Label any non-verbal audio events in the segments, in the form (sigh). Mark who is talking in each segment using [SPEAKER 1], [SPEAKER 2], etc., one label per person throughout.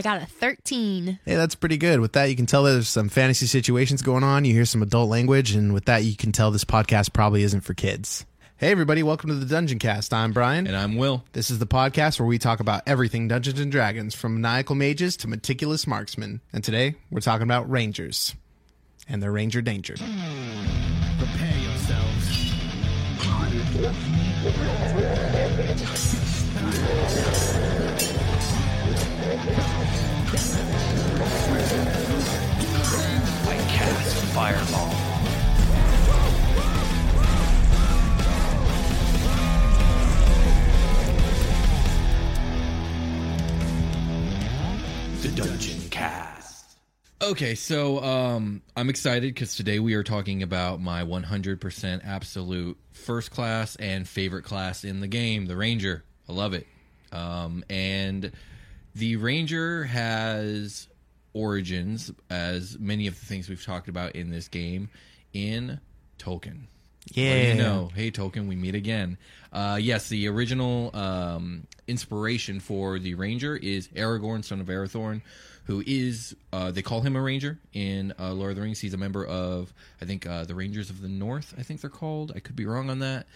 [SPEAKER 1] I got a 13.
[SPEAKER 2] Hey, that's pretty good. With that, you can tell there's some fantasy situations going on. You hear some adult language, and with that, you can tell this podcast probably isn't for kids. Hey, everybody, welcome to the Dungeon Cast. I'm Brian.
[SPEAKER 3] And I'm Will.
[SPEAKER 2] This is the podcast where we talk about everything Dungeons and Dragons, from maniacal mages to meticulous marksmen. And today, we're talking about rangers and their ranger danger.
[SPEAKER 4] Prepare yourselves.
[SPEAKER 5] Fireball. The Dungeon Cast.
[SPEAKER 3] Okay, so um, I'm excited because today we are talking about my 100% absolute first class and favorite class in the game, the Ranger. I love it. Um, and the Ranger has origins, as many of the things we've talked about in this game, in Tolkien.
[SPEAKER 2] Yeah.
[SPEAKER 3] you know? Hey, Tolkien, we meet again. Uh, yes, the original um, inspiration for the Ranger is Aragorn, son of Arathorn, who is, uh, they call him a Ranger in uh, Lord of the Rings. He's a member of, I think, uh, the Rangers of the North, I think they're called. I could be wrong on that.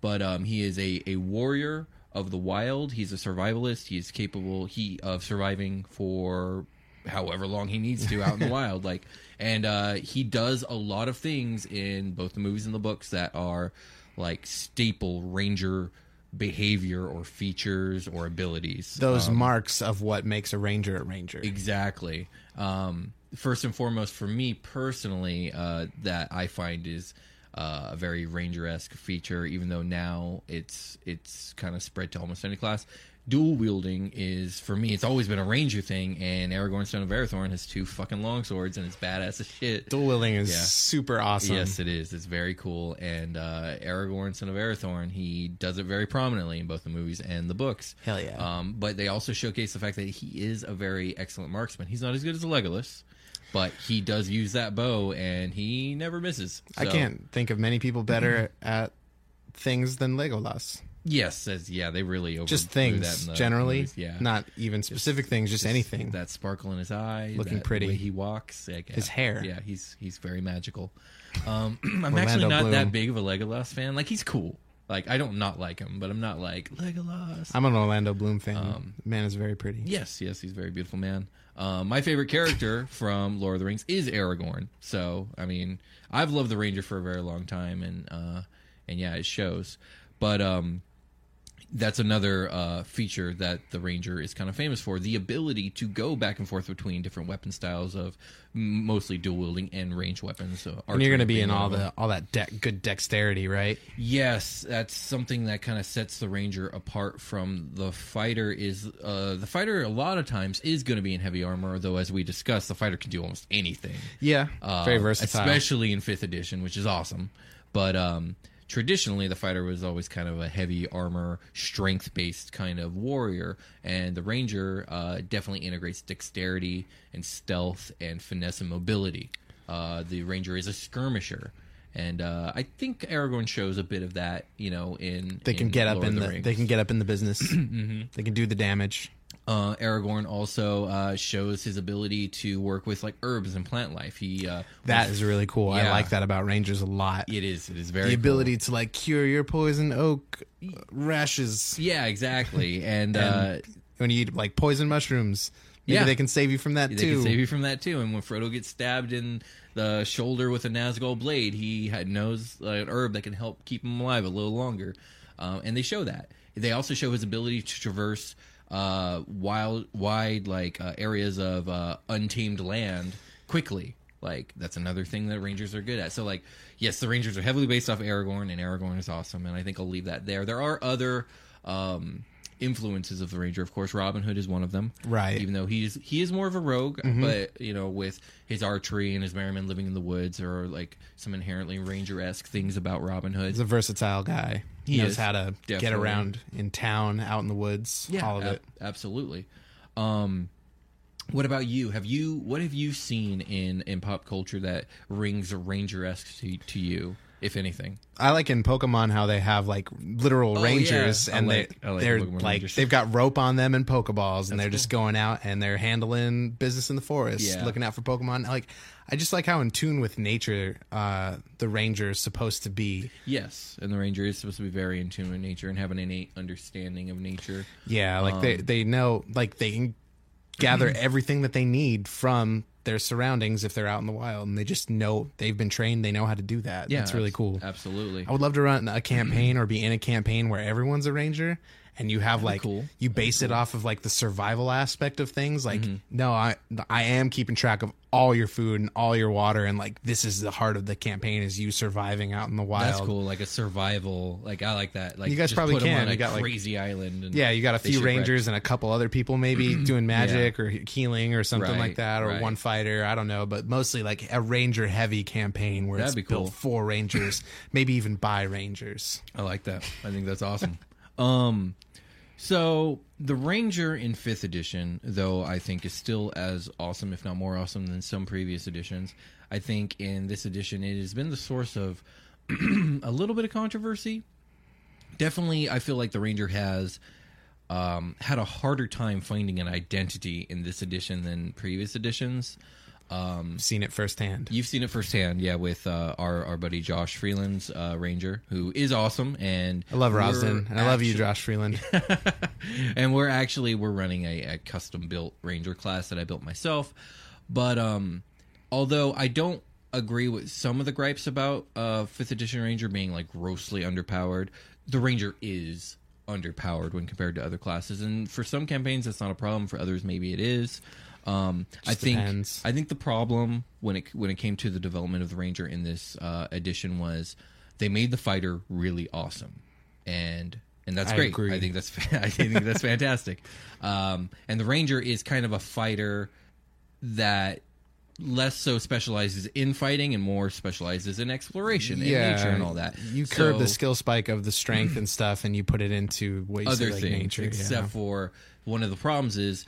[SPEAKER 3] But um, he is a, a warrior of the wild. He's a survivalist. He is capable he of surviving for however long he needs to out in the (laughs) wild like and uh he does a lot of things in both the movies and the books that are like staple ranger behavior or features or abilities
[SPEAKER 2] Those
[SPEAKER 3] Um,
[SPEAKER 2] marks of what makes a ranger a ranger.
[SPEAKER 3] Exactly. Um, first and foremost, for me personally, uh, that I find is uh, a very ranger esque feature. Even though now it's it's kind of spread to almost any class. Dual wielding is for me. It's always been a ranger thing, and Aragorn, son of Arathorn, has two fucking long swords, and it's badass as shit.
[SPEAKER 2] Dual wielding is
[SPEAKER 3] Yeah.
[SPEAKER 2] super awesome.
[SPEAKER 3] Yes, it is. It's very cool. And uh, Aragorn, son of Arathorn, he does it very prominently in both the movies and the books.
[SPEAKER 2] Hell yeah.
[SPEAKER 3] Um, but they also showcase the fact that he is a very excellent marksman. He's not as good as Legolas, but he does use that bow, and he never misses.
[SPEAKER 2] I can't think of many people better (clears throat) at things than Legolas.
[SPEAKER 3] Yes, as yeah, they really overblew
[SPEAKER 2] Just
[SPEAKER 3] that
[SPEAKER 2] things generally,
[SPEAKER 3] movies, Yeah,
[SPEAKER 2] not even specific things, just, anything.
[SPEAKER 3] That sparkle in his eye,
[SPEAKER 2] Looking pretty.
[SPEAKER 3] way he walks, like,
[SPEAKER 2] His
[SPEAKER 3] yeah.
[SPEAKER 2] hair.
[SPEAKER 3] Yeah, he's he's very magical. Um, (clears throat) I'm
[SPEAKER 2] Orlando
[SPEAKER 3] actually not
[SPEAKER 2] Bloom.
[SPEAKER 3] that big of a Legolas fan. Like he's cool. Like I don't not like him, but I'm not like Legolas.
[SPEAKER 2] I'm an Orlando Bloom fan.
[SPEAKER 3] Um,
[SPEAKER 2] Man is very pretty.
[SPEAKER 3] Yes, yes, he's a very beautiful man. Um, my favorite character (laughs) from Lord of the Rings is Aragorn. So, I mean, I've loved the Ranger for a very long time, and uh, and yeah, it shows. But um, that's another uh, feature that the Ranger is kind of famous for: the ability to go back and forth between different weapon styles of mostly dual wielding and range weapons. So
[SPEAKER 2] and you're going to be in all the all that de- good dexterity, right?
[SPEAKER 3] Yes, that's something that kind of sets the ranger apart from the fighter. Is uh, the fighter a lot of times is going to be in heavy armor, though as we discussed, the fighter can do almost anything.
[SPEAKER 2] Yeah,
[SPEAKER 3] Uh,
[SPEAKER 2] very versatile.
[SPEAKER 3] especially in fifth edition, which is awesome. But um, traditionally, the fighter was always kind of a heavy armor, strength based kind of warrior, and the ranger uh, definitely integrates dexterity and stealth and finesse and mobility. Uh, the ranger is a skirmisher. And uh, I think Aragorn shows a bit of that, you know, in
[SPEAKER 2] They can
[SPEAKER 3] in
[SPEAKER 2] get up in
[SPEAKER 3] of
[SPEAKER 2] the, they can get up in the business. (clears throat) They can do the damage.
[SPEAKER 3] Uh, Aragorn also uh, shows his ability to work with like herbs and plant life. He uh,
[SPEAKER 2] That is really cool. I like that about rangers a lot.
[SPEAKER 3] it is it is very
[SPEAKER 2] the
[SPEAKER 3] cool.
[SPEAKER 2] ability to like cure your poison oak rashes
[SPEAKER 3] Yeah, exactly. (laughs) And, uh,
[SPEAKER 2] And when you eat like poison mushrooms. Maybe
[SPEAKER 3] Yeah.
[SPEAKER 2] they can save you from that
[SPEAKER 3] they
[SPEAKER 2] too.
[SPEAKER 3] can save you from that too. And when Frodo gets stabbed in the shoulder with a Nazgul blade, he had, knows uh, an herb that can help keep him alive a little longer. Uh, and they show that. They also show his ability to traverse uh, wild, wide like uh, areas of uh, untamed land quickly. Like that's another thing that Rangers are good at. So like, yes, the Rangers are heavily based off Aragorn, and Aragorn is awesome. And I think I'll leave that there. There are other. Um, influences of the ranger of course robin hood is one of them
[SPEAKER 2] Right.
[SPEAKER 3] even though he's he is more of a rogue but you know with his archery and his merry men living in the woods are like some inherently ranger-esque things about robin hood
[SPEAKER 2] He's a versatile guy. He, knows
[SPEAKER 3] is,
[SPEAKER 2] how to get around in town, out in the woods, all of
[SPEAKER 3] ab-
[SPEAKER 2] it.
[SPEAKER 3] absolutely. Um what about you? Have you what have you seen in in pop culture that rings ranger-esque to, to you if anything
[SPEAKER 2] I like in Pokemon how they have like literal
[SPEAKER 3] Oh,
[SPEAKER 2] rangers,
[SPEAKER 3] yeah.
[SPEAKER 2] And
[SPEAKER 3] like-
[SPEAKER 2] they
[SPEAKER 3] like
[SPEAKER 2] they're
[SPEAKER 3] Pokemon
[SPEAKER 2] like
[SPEAKER 3] Rangers.
[SPEAKER 2] they've got rope on them and Pokeballs, and they're just going out and they're handling business in the forest,
[SPEAKER 3] Yeah.
[SPEAKER 2] looking out for Pokemon. Like I just like how in tune with nature uh, the ranger is supposed to be.
[SPEAKER 3] yes and the ranger is supposed to be very in tune with nature and have an innate understanding of nature
[SPEAKER 2] Yeah, like they
[SPEAKER 3] Um,
[SPEAKER 2] they know like they can gather (clears throat) everything that they need from their surroundings if they're out in the wild, and they just know they've been trained. They know how to do that.
[SPEAKER 3] yeah
[SPEAKER 2] it's really cool.
[SPEAKER 3] absolutely
[SPEAKER 2] I would love to run a campaign or be in a campaign where everyone's a ranger and you have like
[SPEAKER 3] cool.
[SPEAKER 2] you base it off of like the survival aspect of things. Like,
[SPEAKER 3] Mm-hmm.
[SPEAKER 2] no, I I am keeping track of all your food and all your water, and like this is the heart of the campaign is you surviving out in the wild.
[SPEAKER 3] That's cool, like a survival. Like I like that. Like
[SPEAKER 2] You guys
[SPEAKER 3] just
[SPEAKER 2] probably can.
[SPEAKER 3] on a
[SPEAKER 2] You got, like-
[SPEAKER 3] crazy island. And
[SPEAKER 2] Yeah, you got a few rangers and a couple other people maybe doing magic or healing or something
[SPEAKER 3] Right,
[SPEAKER 2] like that, or
[SPEAKER 3] right.
[SPEAKER 2] one fighter. I don't know, but mostly like a ranger heavy campaign where
[SPEAKER 3] That'd
[SPEAKER 2] it's
[SPEAKER 3] be
[SPEAKER 2] built
[SPEAKER 3] cool.
[SPEAKER 2] for rangers, maybe even by rangers.
[SPEAKER 3] I like that. I think that's awesome. (laughs) um, so the Ranger in fifth edition, though, I think is still as awesome, if not more awesome, than some previous editions. I think in this edition, it has been the source of (clears throat) a little bit of controversy. Definitely, I feel like the Ranger has um, had a harder time finding an identity in this edition than previous editions.
[SPEAKER 2] Seen it firsthand.
[SPEAKER 3] You've seen it firsthand, yeah, with uh, our our buddy Josh Freeland's uh, Ranger, who is awesome, and
[SPEAKER 2] I love Rosden, and I love you, Josh Freeland. (laughs)
[SPEAKER 3] and we're actually we're running a, a custom built Ranger class that I built myself. But um, although I don't agree with some of the gripes about uh, fifth edition Ranger being like grossly underpowered, the Ranger is underpowered when compared to other classes, and for some campaigns that's not a problem. For others, maybe it is. Um, I think
[SPEAKER 2] depends.
[SPEAKER 3] I think the problem when it when it came to the development of the Ranger in this uh, edition was they made the fighter really awesome, and and that's
[SPEAKER 2] I
[SPEAKER 3] great.
[SPEAKER 2] agree.
[SPEAKER 3] I think that's (laughs) I think that's fantastic. Um, and the Ranger is kind of a fighter that less so specializes in fighting and more specializes in exploration and nature and all that.
[SPEAKER 2] You curb the skill spike of the strength and (clears throat) stuff, and you put it into you
[SPEAKER 3] other
[SPEAKER 2] like
[SPEAKER 3] things,
[SPEAKER 2] nature.
[SPEAKER 3] except
[SPEAKER 2] yeah.
[SPEAKER 3] for one of the problems is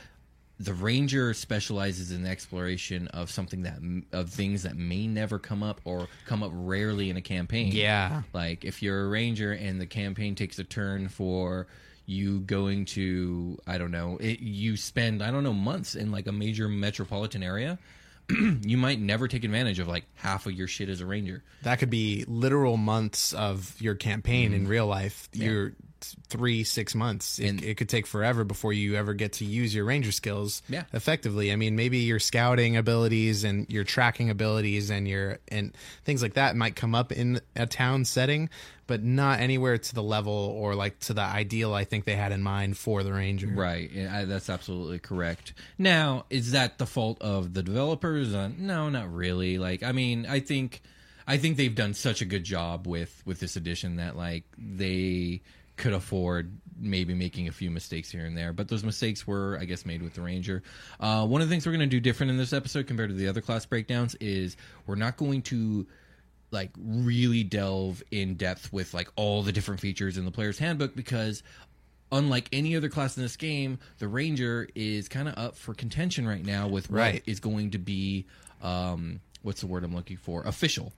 [SPEAKER 3] the ranger specializes in exploration of something that of things that may never come up or come up rarely in a campaign.
[SPEAKER 2] Yeah.
[SPEAKER 3] like if you're a ranger and the campaign takes a turn for you going to I don't know, it, you spend I don't know months in like a major metropolitan area. (clears throat) you might never take advantage of like half of your shit as a ranger.
[SPEAKER 2] that could be literal months of your campaign in mm-hmm. real life. Your th- three, six months. It.
[SPEAKER 3] And-
[SPEAKER 2] it could take forever before you ever get to use your ranger skills
[SPEAKER 3] Yeah.
[SPEAKER 2] effectively. I mean, maybe your scouting abilities and your tracking abilities and your and things like that might come up in a town setting, but not anywhere to the level or like to the ideal I think they had in mind for the ranger.
[SPEAKER 3] Right, yeah, I, that's absolutely correct. Now, is that the fault of the developers? Uh, no, not really. Like, I mean, I think, I think they've done such a good job with with this edition that like they could afford maybe making a few mistakes here and there. But those mistakes were, I guess, made with the Ranger. Uh, one of the things we're going to do different in this episode compared to the other class breakdowns is we're not going to like really delve in depth with like all the different features in the player's handbook because unlike any other class in this game the ranger is kind of up for contention right now with what
[SPEAKER 2] Right.
[SPEAKER 3] is going to be um what's the word i'm looking for official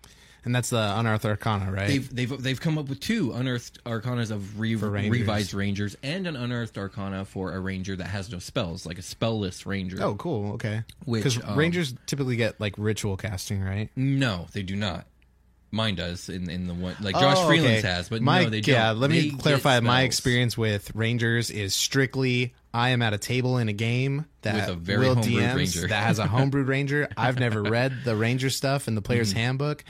[SPEAKER 2] and that's the unearthed arcana, right?
[SPEAKER 3] They've they've they've come up with two unearthed arcanas of re-
[SPEAKER 2] rangers.
[SPEAKER 3] revised rangers and an unearthed arcana for a ranger that has no spells, like a spellless ranger.
[SPEAKER 2] oh, cool. Okay. Because
[SPEAKER 3] um,
[SPEAKER 2] rangers typically get like ritual casting, right?
[SPEAKER 3] no, they do not. Mine does in in the one like Josh
[SPEAKER 2] Oh,
[SPEAKER 3] Freeland's
[SPEAKER 2] okay.
[SPEAKER 3] has, but
[SPEAKER 2] my,
[SPEAKER 3] no, they don't.
[SPEAKER 2] Yeah, let me clarify. My experience with Rangers is strictly I am at a table in a game that
[SPEAKER 3] With a very
[SPEAKER 2] Will DMs
[SPEAKER 3] Ranger.
[SPEAKER 2] that has a homebrewed (laughs) Ranger. I've never read the Ranger stuff in the player's
[SPEAKER 3] Mm-hmm.
[SPEAKER 2] handbook,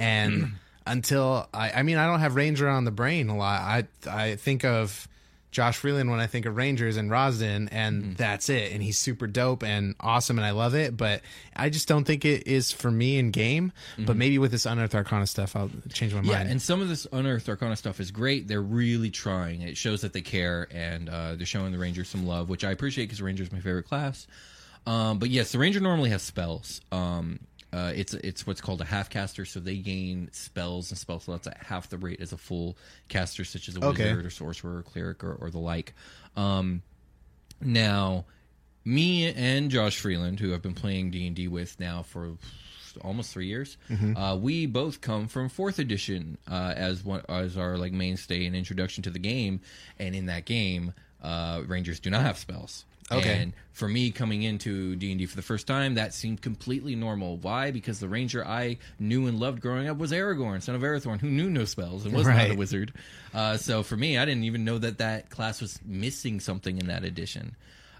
[SPEAKER 2] and (clears throat) until I, I mean, I don't have Ranger on the brain a lot. I I think of Josh Freeland when I think of Rangers and Rosden, and
[SPEAKER 3] Mm-hmm.
[SPEAKER 2] that's it. And he's super dope and awesome, and I love it. But I just don't think it is for me in game. But maybe with this Unearthed Arcana stuff, I'll change my
[SPEAKER 3] Mm-hmm. Yeah,
[SPEAKER 2] mind.
[SPEAKER 3] and some of this unearthed arcana stuff is great. They're really trying. It shows that they care, and uh, they're showing the rangers some love, which I appreciate because ranger is my favorite class. Um, but yes, the ranger normally has spells. Um, uh, it's it's what's called a half caster, so they gain spells and spell slots at half the rate as a full caster, such as a
[SPEAKER 2] Okay.
[SPEAKER 3] wizard or sorcerer or cleric or, or the like. Um, now, me and Josh Freeland, who I've been playing D and D with now for almost three years, uh, we both come from fourth edition uh, as one as our like mainstay and introduction to the game. And in that game, uh, Rangers do not have spells.
[SPEAKER 2] Okay.
[SPEAKER 3] And for me coming into D and D for the first time, that seemed completely normal. Why? Because the ranger I knew and loved growing up was Aragorn, son of Arathorn, who knew no spells and was not a wizard. Uh, so for me, I didn't even know that that class was missing something in that edition.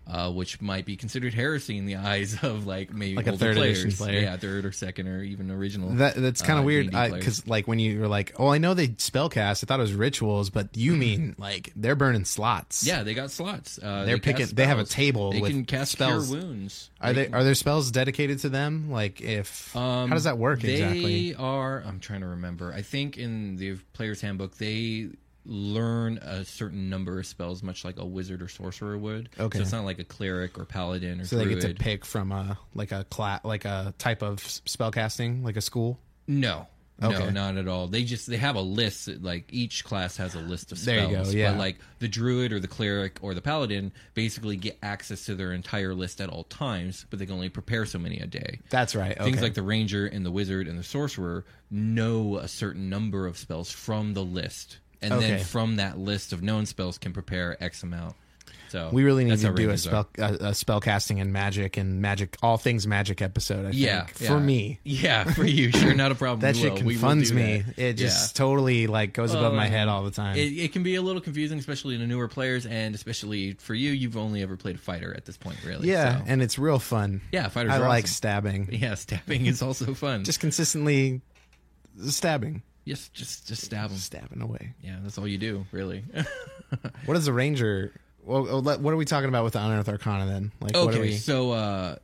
[SPEAKER 3] Uh, which might be considered heresy in the eyes (laughs) of like maybe
[SPEAKER 2] Like a
[SPEAKER 3] older
[SPEAKER 2] third
[SPEAKER 3] players,
[SPEAKER 2] edition player.
[SPEAKER 3] yeah, third or second or even original.
[SPEAKER 2] That that's kind of
[SPEAKER 3] uh,
[SPEAKER 2] weird because like when you were like, oh, I know they spell cast. I thought it was rituals, but you mean like they're burning slots?
[SPEAKER 3] yeah, they got slots. Uh,
[SPEAKER 2] They're
[SPEAKER 3] they cast
[SPEAKER 2] picking- they have a table
[SPEAKER 3] They
[SPEAKER 2] with
[SPEAKER 3] can cast
[SPEAKER 2] spells.
[SPEAKER 3] cure wounds.
[SPEAKER 2] Are they
[SPEAKER 3] can-
[SPEAKER 2] are there spells dedicated to them? Like if um, how does that work
[SPEAKER 3] Um, they
[SPEAKER 2] exactly?
[SPEAKER 3] are. I'm trying to remember. I think in the player's handbook they learn a certain number of spells, much like a wizard or sorcerer would.
[SPEAKER 2] Okay.
[SPEAKER 3] so it's not like a cleric or paladin or
[SPEAKER 2] So they
[SPEAKER 3] druid.
[SPEAKER 2] get to pick from a like a class like a type of spell casting, like a school.
[SPEAKER 3] No. No,
[SPEAKER 2] Okay.
[SPEAKER 3] not at all. They just they have a list. Like each class has a list of spells.
[SPEAKER 2] There you go, yeah.
[SPEAKER 3] But like the druid or the cleric or the paladin basically get access to their entire list at all times, but they can only prepare so many a day.
[SPEAKER 2] That's right. Okay.
[SPEAKER 3] Things like the ranger and the wizard and the sorcerer know a certain number of spells from the list, and
[SPEAKER 2] Okay.
[SPEAKER 3] then from that list of known spells can prepare X amount. So
[SPEAKER 2] we really need to do a spell a, a spell casting and magic and magic all things magic episode. I
[SPEAKER 3] Yeah,
[SPEAKER 2] think,
[SPEAKER 3] yeah.
[SPEAKER 2] for me.
[SPEAKER 3] Yeah, for you, sure, not a problem.
[SPEAKER 2] That
[SPEAKER 3] We
[SPEAKER 2] shit. Confunds me.
[SPEAKER 3] that.
[SPEAKER 2] It just
[SPEAKER 3] Yeah.
[SPEAKER 2] totally like goes above my head all the time.
[SPEAKER 3] It, it can be a little confusing, especially to newer players, and especially for you. You've only ever played a fighter at this point, really.
[SPEAKER 2] yeah,
[SPEAKER 3] so.
[SPEAKER 2] and it's real fun.
[SPEAKER 3] yeah, fighters.
[SPEAKER 2] I
[SPEAKER 3] are
[SPEAKER 2] like
[SPEAKER 3] awesome.
[SPEAKER 2] stabbing. (laughs)
[SPEAKER 3] Yeah, stabbing is also fun.
[SPEAKER 2] Just consistently stabbing,
[SPEAKER 3] just, just, just stab them.
[SPEAKER 2] stabbing away.
[SPEAKER 3] Yeah, that's all you do, really. (laughs)
[SPEAKER 2] What is a ranger? Well, oh, what are we talking about with the unearthed arcana then? Like, what are we?
[SPEAKER 3] so, uh,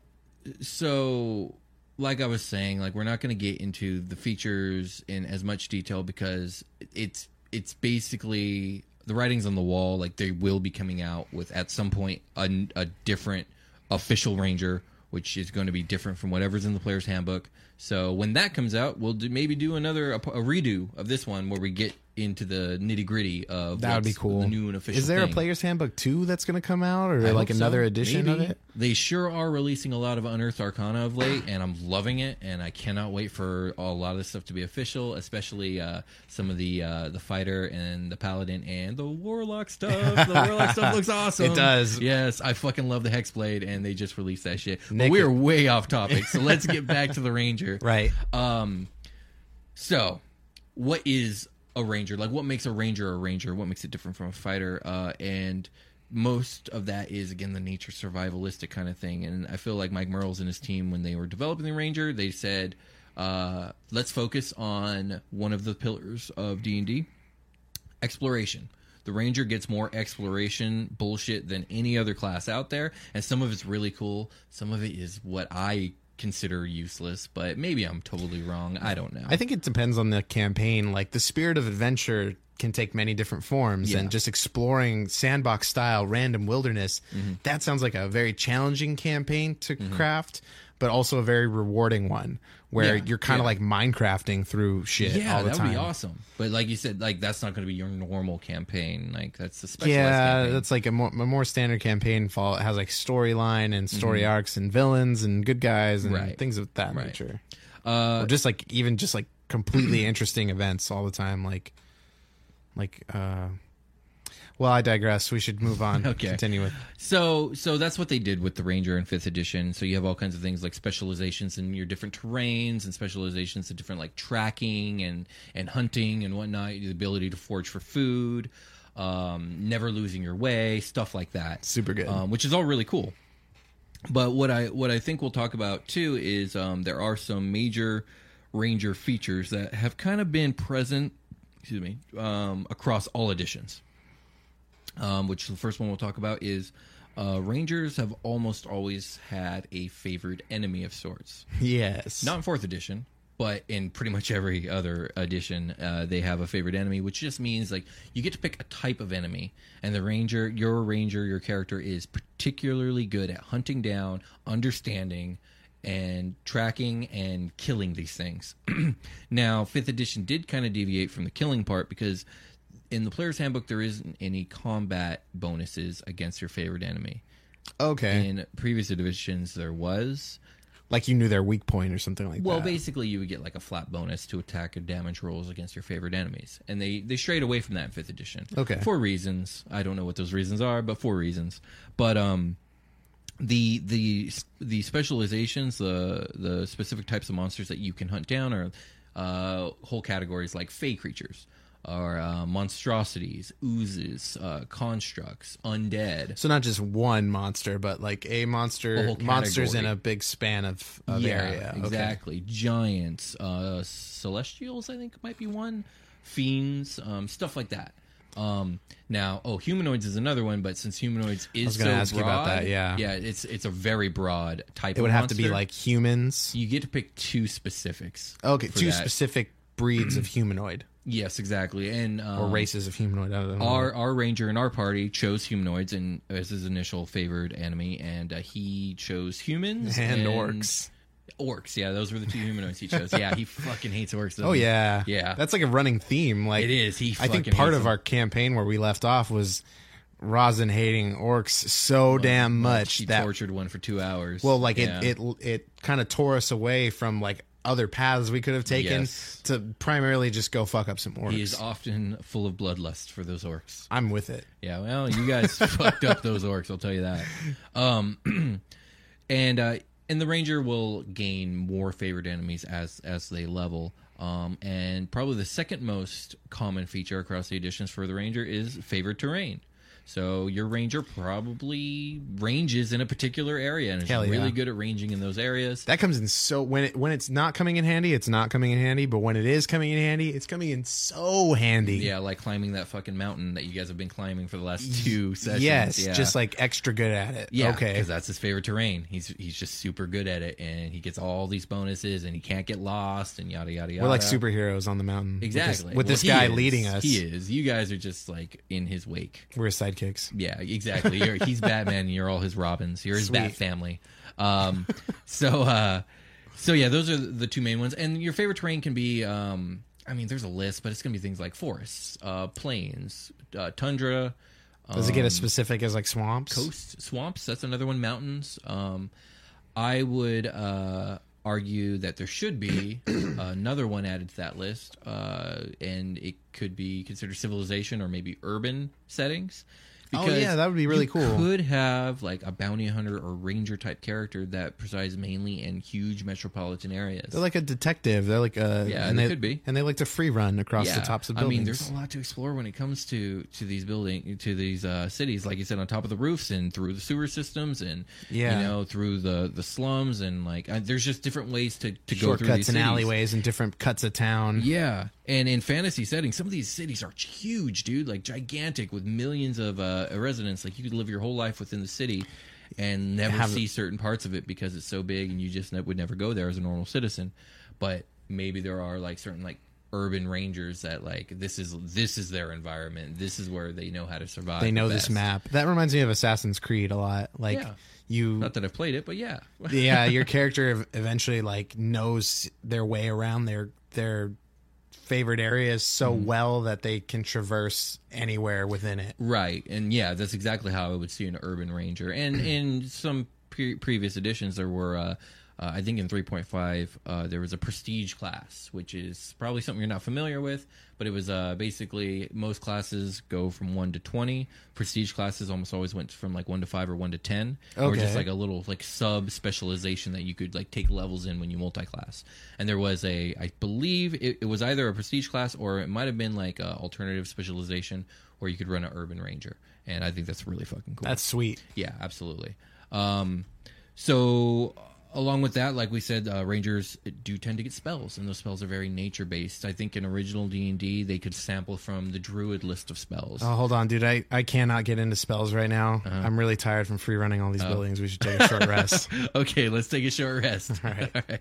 [SPEAKER 3] so, like I was saying, like we're not going to get into the features in as much detail because it's it's basically the writings on the wall. Like they will be coming out with at some point a, a different official ranger, which is going to be different from whatever's in the player's handbook. So when that comes out, we'll do, maybe do another a, a redo of this one where we get into the nitty gritty of
[SPEAKER 2] That would be cool.
[SPEAKER 3] The new and official.
[SPEAKER 2] Is there a player's handbook two that's going to come out, or
[SPEAKER 3] I
[SPEAKER 2] like another
[SPEAKER 3] so.
[SPEAKER 2] edition
[SPEAKER 3] Maybe.
[SPEAKER 2] of it?
[SPEAKER 3] They sure are releasing a lot of Unearthed Arcana of late, and I'm loving it. And I cannot wait for a lot of this stuff to be official, especially uh, some of the uh, the fighter and the paladin and the warlock stuff. The warlock stuff looks (laughs) awesome.
[SPEAKER 2] It does.
[SPEAKER 3] Yes, I fucking love the hexblade, and they just released that shit. But we are way off topic, so let's get back to the (laughs) ranger.
[SPEAKER 2] Right.
[SPEAKER 3] Um, so what is a ranger? Like, what makes a ranger a ranger? What makes it different from a fighter? Uh, and most of that is again the nature survivalistic kind of thing. And I feel like Mike Mearls and his team, when they were developing the ranger, they said, uh, "Let's focus on one of the pillars of D and D, exploration." The ranger gets more exploration bullshit than any other class out there, and some of it's really cool. Some of it is what I consider useless, but maybe I'm totally wrong. I don't know.
[SPEAKER 2] I think it depends on the campaign. Like the spirit of adventure can take many different forms,
[SPEAKER 3] Yeah.
[SPEAKER 2] and just exploring sandbox style random wilderness.
[SPEAKER 3] Mm-hmm.
[SPEAKER 2] That sounds like a very challenging campaign to craft, but also a very rewarding one where
[SPEAKER 3] Yeah,
[SPEAKER 2] you're kind of
[SPEAKER 3] yeah.
[SPEAKER 2] like Minecrafting through shit
[SPEAKER 3] yeah,
[SPEAKER 2] all the
[SPEAKER 3] that
[SPEAKER 2] time.
[SPEAKER 3] would be awesome. But like you said, like that's not going to be your normal campaign. Like that's a specialized
[SPEAKER 2] Yeah,
[SPEAKER 3] campaign.
[SPEAKER 2] that's like a more, a more standard campaign. Fall it has like storyline and story arcs and villains and good guys and
[SPEAKER 3] Mm-hmm. Right.
[SPEAKER 2] things of that
[SPEAKER 3] Right.
[SPEAKER 2] nature.
[SPEAKER 3] uh,
[SPEAKER 2] or just like even just like completely (clears throat) interesting events all the time. Like, like, uh, well, I digress. We should move on. (laughs)
[SPEAKER 3] Okay.
[SPEAKER 2] Continue with.
[SPEAKER 3] So, so that's what they did with the Ranger in fifth edition. So you have all kinds of things like specializations in your different terrains and specializations in different like tracking and and hunting and whatnot. The ability to forage for food, um, never losing your way, stuff like that.
[SPEAKER 2] Super good.
[SPEAKER 3] um, which is all really cool. But what I what I think we'll talk about too is um, there are some major Ranger features that have kind of been present, excuse me, um, across all editions um, which the first one we'll talk about is uh, Rangers have almost always had a favored enemy of sorts.
[SPEAKER 2] Yes.
[SPEAKER 3] Not in fourth edition, but in pretty much every other edition, uh, they have a favorite enemy, which just means like you get to pick a type of enemy, and the ranger, your ranger, your character is particularly good at hunting down, understanding, and tracking and killing these things. (clears throat) now, fifth edition did kind of deviate from the killing part because in the player's handbook there isn't any combat bonuses against your favorite enemy.
[SPEAKER 2] Okay.
[SPEAKER 3] In previous editions, there was.
[SPEAKER 2] like you knew their weak point or something like
[SPEAKER 3] Well,
[SPEAKER 2] that.
[SPEAKER 3] Well, basically, you would get like a flat bonus to attack and damage rolls against your favorite enemies, and they they strayed away from that in fifth edition.
[SPEAKER 2] Okay.
[SPEAKER 3] for reasons I don't know what those reasons are, but for reasons. But um, the the the specializations, the the specific types of monsters that you can hunt down are uh, whole categories like fey creatures. Or uh, monstrosities, oozes, uh, constructs, undead.
[SPEAKER 2] So not just one monster, but like a
[SPEAKER 3] A
[SPEAKER 2] monster,
[SPEAKER 3] whole
[SPEAKER 2] monsters in a big span of, of
[SPEAKER 3] yeah,
[SPEAKER 2] area. Okay.
[SPEAKER 3] exactly. Giants, uh, celestials, I think might be one. Fiends, um, stuff like that. Um, now, oh, humanoids is another one, but since humanoids is
[SPEAKER 2] was gonna
[SPEAKER 3] so
[SPEAKER 2] ask you about
[SPEAKER 3] broad,
[SPEAKER 2] that, yeah.
[SPEAKER 3] yeah, it's it's a very broad type.
[SPEAKER 2] Of It would have to be like humans.
[SPEAKER 3] you get to pick two specifics.
[SPEAKER 2] Okay, two
[SPEAKER 3] that.
[SPEAKER 2] specific breeds of humanoid
[SPEAKER 3] Yes, exactly, and um,
[SPEAKER 2] or races of humanoid.
[SPEAKER 3] Our our ranger in our party chose humanoids and as his initial favored enemy, and uh, he chose humans (laughs)
[SPEAKER 2] and orcs.
[SPEAKER 3] Orcs, yeah, those were the two humanoids he chose. Yeah, he (laughs) fucking hates orcs.
[SPEAKER 2] Oh
[SPEAKER 3] he?
[SPEAKER 2] yeah,
[SPEAKER 3] yeah.
[SPEAKER 2] That's like a running theme. Like
[SPEAKER 3] It is. He
[SPEAKER 2] I think part of
[SPEAKER 3] them.
[SPEAKER 2] our campaign where we left off was Rosin hating orcs so damn much
[SPEAKER 3] he
[SPEAKER 2] that
[SPEAKER 3] tortured one for two hours.
[SPEAKER 2] well, like
[SPEAKER 3] Yeah.
[SPEAKER 2] it it it kind of tore us away from like other paths we could have taken
[SPEAKER 3] Yes.
[SPEAKER 2] to primarily just go fuck up some orcs.
[SPEAKER 3] He is often full of bloodlust for those orcs.
[SPEAKER 2] I'm with it.
[SPEAKER 3] Yeah, well, you guys (laughs) fucked up those orcs. I'll tell you that. Um, (clears throat) and uh, and the ranger will gain more favored enemies as as they level. Um, and probably the second most common feature across the editions for the ranger is favored terrain. So your ranger probably ranges in a particular area and is
[SPEAKER 2] Hell yeah.
[SPEAKER 3] really good at ranging in those areas.
[SPEAKER 2] That comes in so when it when it's not coming in handy, it's not coming in handy. But when it is coming in handy, it's coming in so handy.
[SPEAKER 3] yeah, like climbing that fucking mountain that you guys have been climbing for the last two sessions.
[SPEAKER 2] Yes,
[SPEAKER 3] yeah.
[SPEAKER 2] just like extra good at it.
[SPEAKER 3] Yeah,
[SPEAKER 2] Okay.
[SPEAKER 3] because that's his favorite terrain. He's he's just super good at it, and he gets all these bonuses, and he can't get lost, and yada yada yada.
[SPEAKER 2] We're like superheroes on the mountain. with this-
[SPEAKER 3] Exactly.
[SPEAKER 2] With
[SPEAKER 3] Well,
[SPEAKER 2] this, guy
[SPEAKER 3] is.
[SPEAKER 2] leading us.
[SPEAKER 3] He is. You guys are just like in his wake.
[SPEAKER 2] We're his sidekicks.
[SPEAKER 3] Yeah, exactly. You're, he's Batman. And you're all his Robins. You're his Bat family. Um, so uh, so yeah, those are the two main ones. And your favorite terrain can be. Um, I mean, there's a list, but it's gonna be things like forests, uh, plains, uh, tundra.
[SPEAKER 2] Does it get as specific as like swamps?
[SPEAKER 3] Um, coast swamps that's another one mountains um i would uh argue that there should be (clears throat) another one added to that list uh and it could be considered civilization or maybe urban settings
[SPEAKER 2] Oh, yeah, that would be really
[SPEAKER 3] you
[SPEAKER 2] cool.
[SPEAKER 3] Could have like a bounty hunter or ranger type character that presides mainly in huge metropolitan areas.
[SPEAKER 2] They're like a detective. They're like a
[SPEAKER 3] Yeah,
[SPEAKER 2] and
[SPEAKER 3] they could be.
[SPEAKER 2] and they like to free run across the tops of buildings.
[SPEAKER 3] I mean, there's a lot to explore when it comes to to these building to these uh, cities. Like you said, on top of the roofs and through the sewer systems, and
[SPEAKER 2] Yeah.
[SPEAKER 3] you know through the the slums, and like uh, there's just different ways to to go through these
[SPEAKER 2] and
[SPEAKER 3] cities.
[SPEAKER 2] alleyways and different cuts of town.
[SPEAKER 3] Yeah, and in fantasy settings, some of these cities are huge, dude. Like gigantic with millions of uh, residents. Like you could live your whole life within the city and never
[SPEAKER 2] Have-
[SPEAKER 3] see certain parts of it because it's so big, and you just ne- would never go there as a normal citizen. But maybe there are like certain like urban rangers that like this is this is their environment. This is where they know how to survive.
[SPEAKER 2] They know
[SPEAKER 3] the
[SPEAKER 2] this map. That reminds me of Assassin's Creed a lot. Like
[SPEAKER 3] Yeah.
[SPEAKER 2] you
[SPEAKER 3] Not that I've played it, but yeah.
[SPEAKER 2] yeah, your (laughs) character eventually like knows their way around their their favorite areas so
[SPEAKER 3] Mm-hmm.
[SPEAKER 2] well that they can traverse anywhere within it.
[SPEAKER 3] Right, and yeah, that's exactly how I would see an urban ranger. And (clears throat) in some pre- previous editions, there were uh, Uh, I think in 3.5 uh, there was a prestige class, which is probably something you're not familiar with, but it was uh, basically most classes go from one to 20. Prestige classes almost always went from like one to five or one to 10, okay. or just like a little like sub specialization that you could like take levels in when you multi-class. And there was a, I believe it, it was either a prestige class or it might have been like a alternative specialization where you could run an urban ranger. And I think that's really fucking cool.
[SPEAKER 6] That's sweet.
[SPEAKER 3] Yeah, absolutely. Um, so along with that, like we said, uh, rangers do tend to get spells, and those spells are very nature based. I think in original D and D, they could sample from the druid list of spells.
[SPEAKER 6] Oh, hold on, dude. I, I cannot get into spells right now.
[SPEAKER 3] Uh-huh.
[SPEAKER 6] I'm really tired from free running all
[SPEAKER 3] Oh.
[SPEAKER 6] these buildings. We should take a short (laughs) rest.
[SPEAKER 3] okay, let's take a short rest. All
[SPEAKER 6] right. (laughs)
[SPEAKER 3] All right.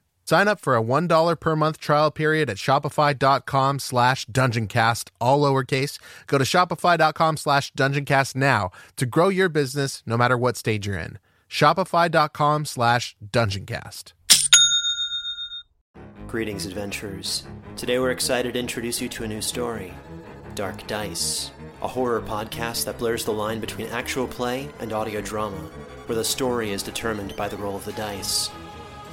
[SPEAKER 2] Sign up for a $1 per month trial period at shopify.com slash dungeoncast, all lowercase. Go to shopify.com slash dungeoncast now to grow your business no matter what stage you're in. Shopify.com slash dungeoncast.
[SPEAKER 7] Greetings, adventurers. Today we're excited to introduce you to a new story Dark Dice, a horror podcast that blurs the line between actual play and audio drama, where the story is determined by the roll of the dice.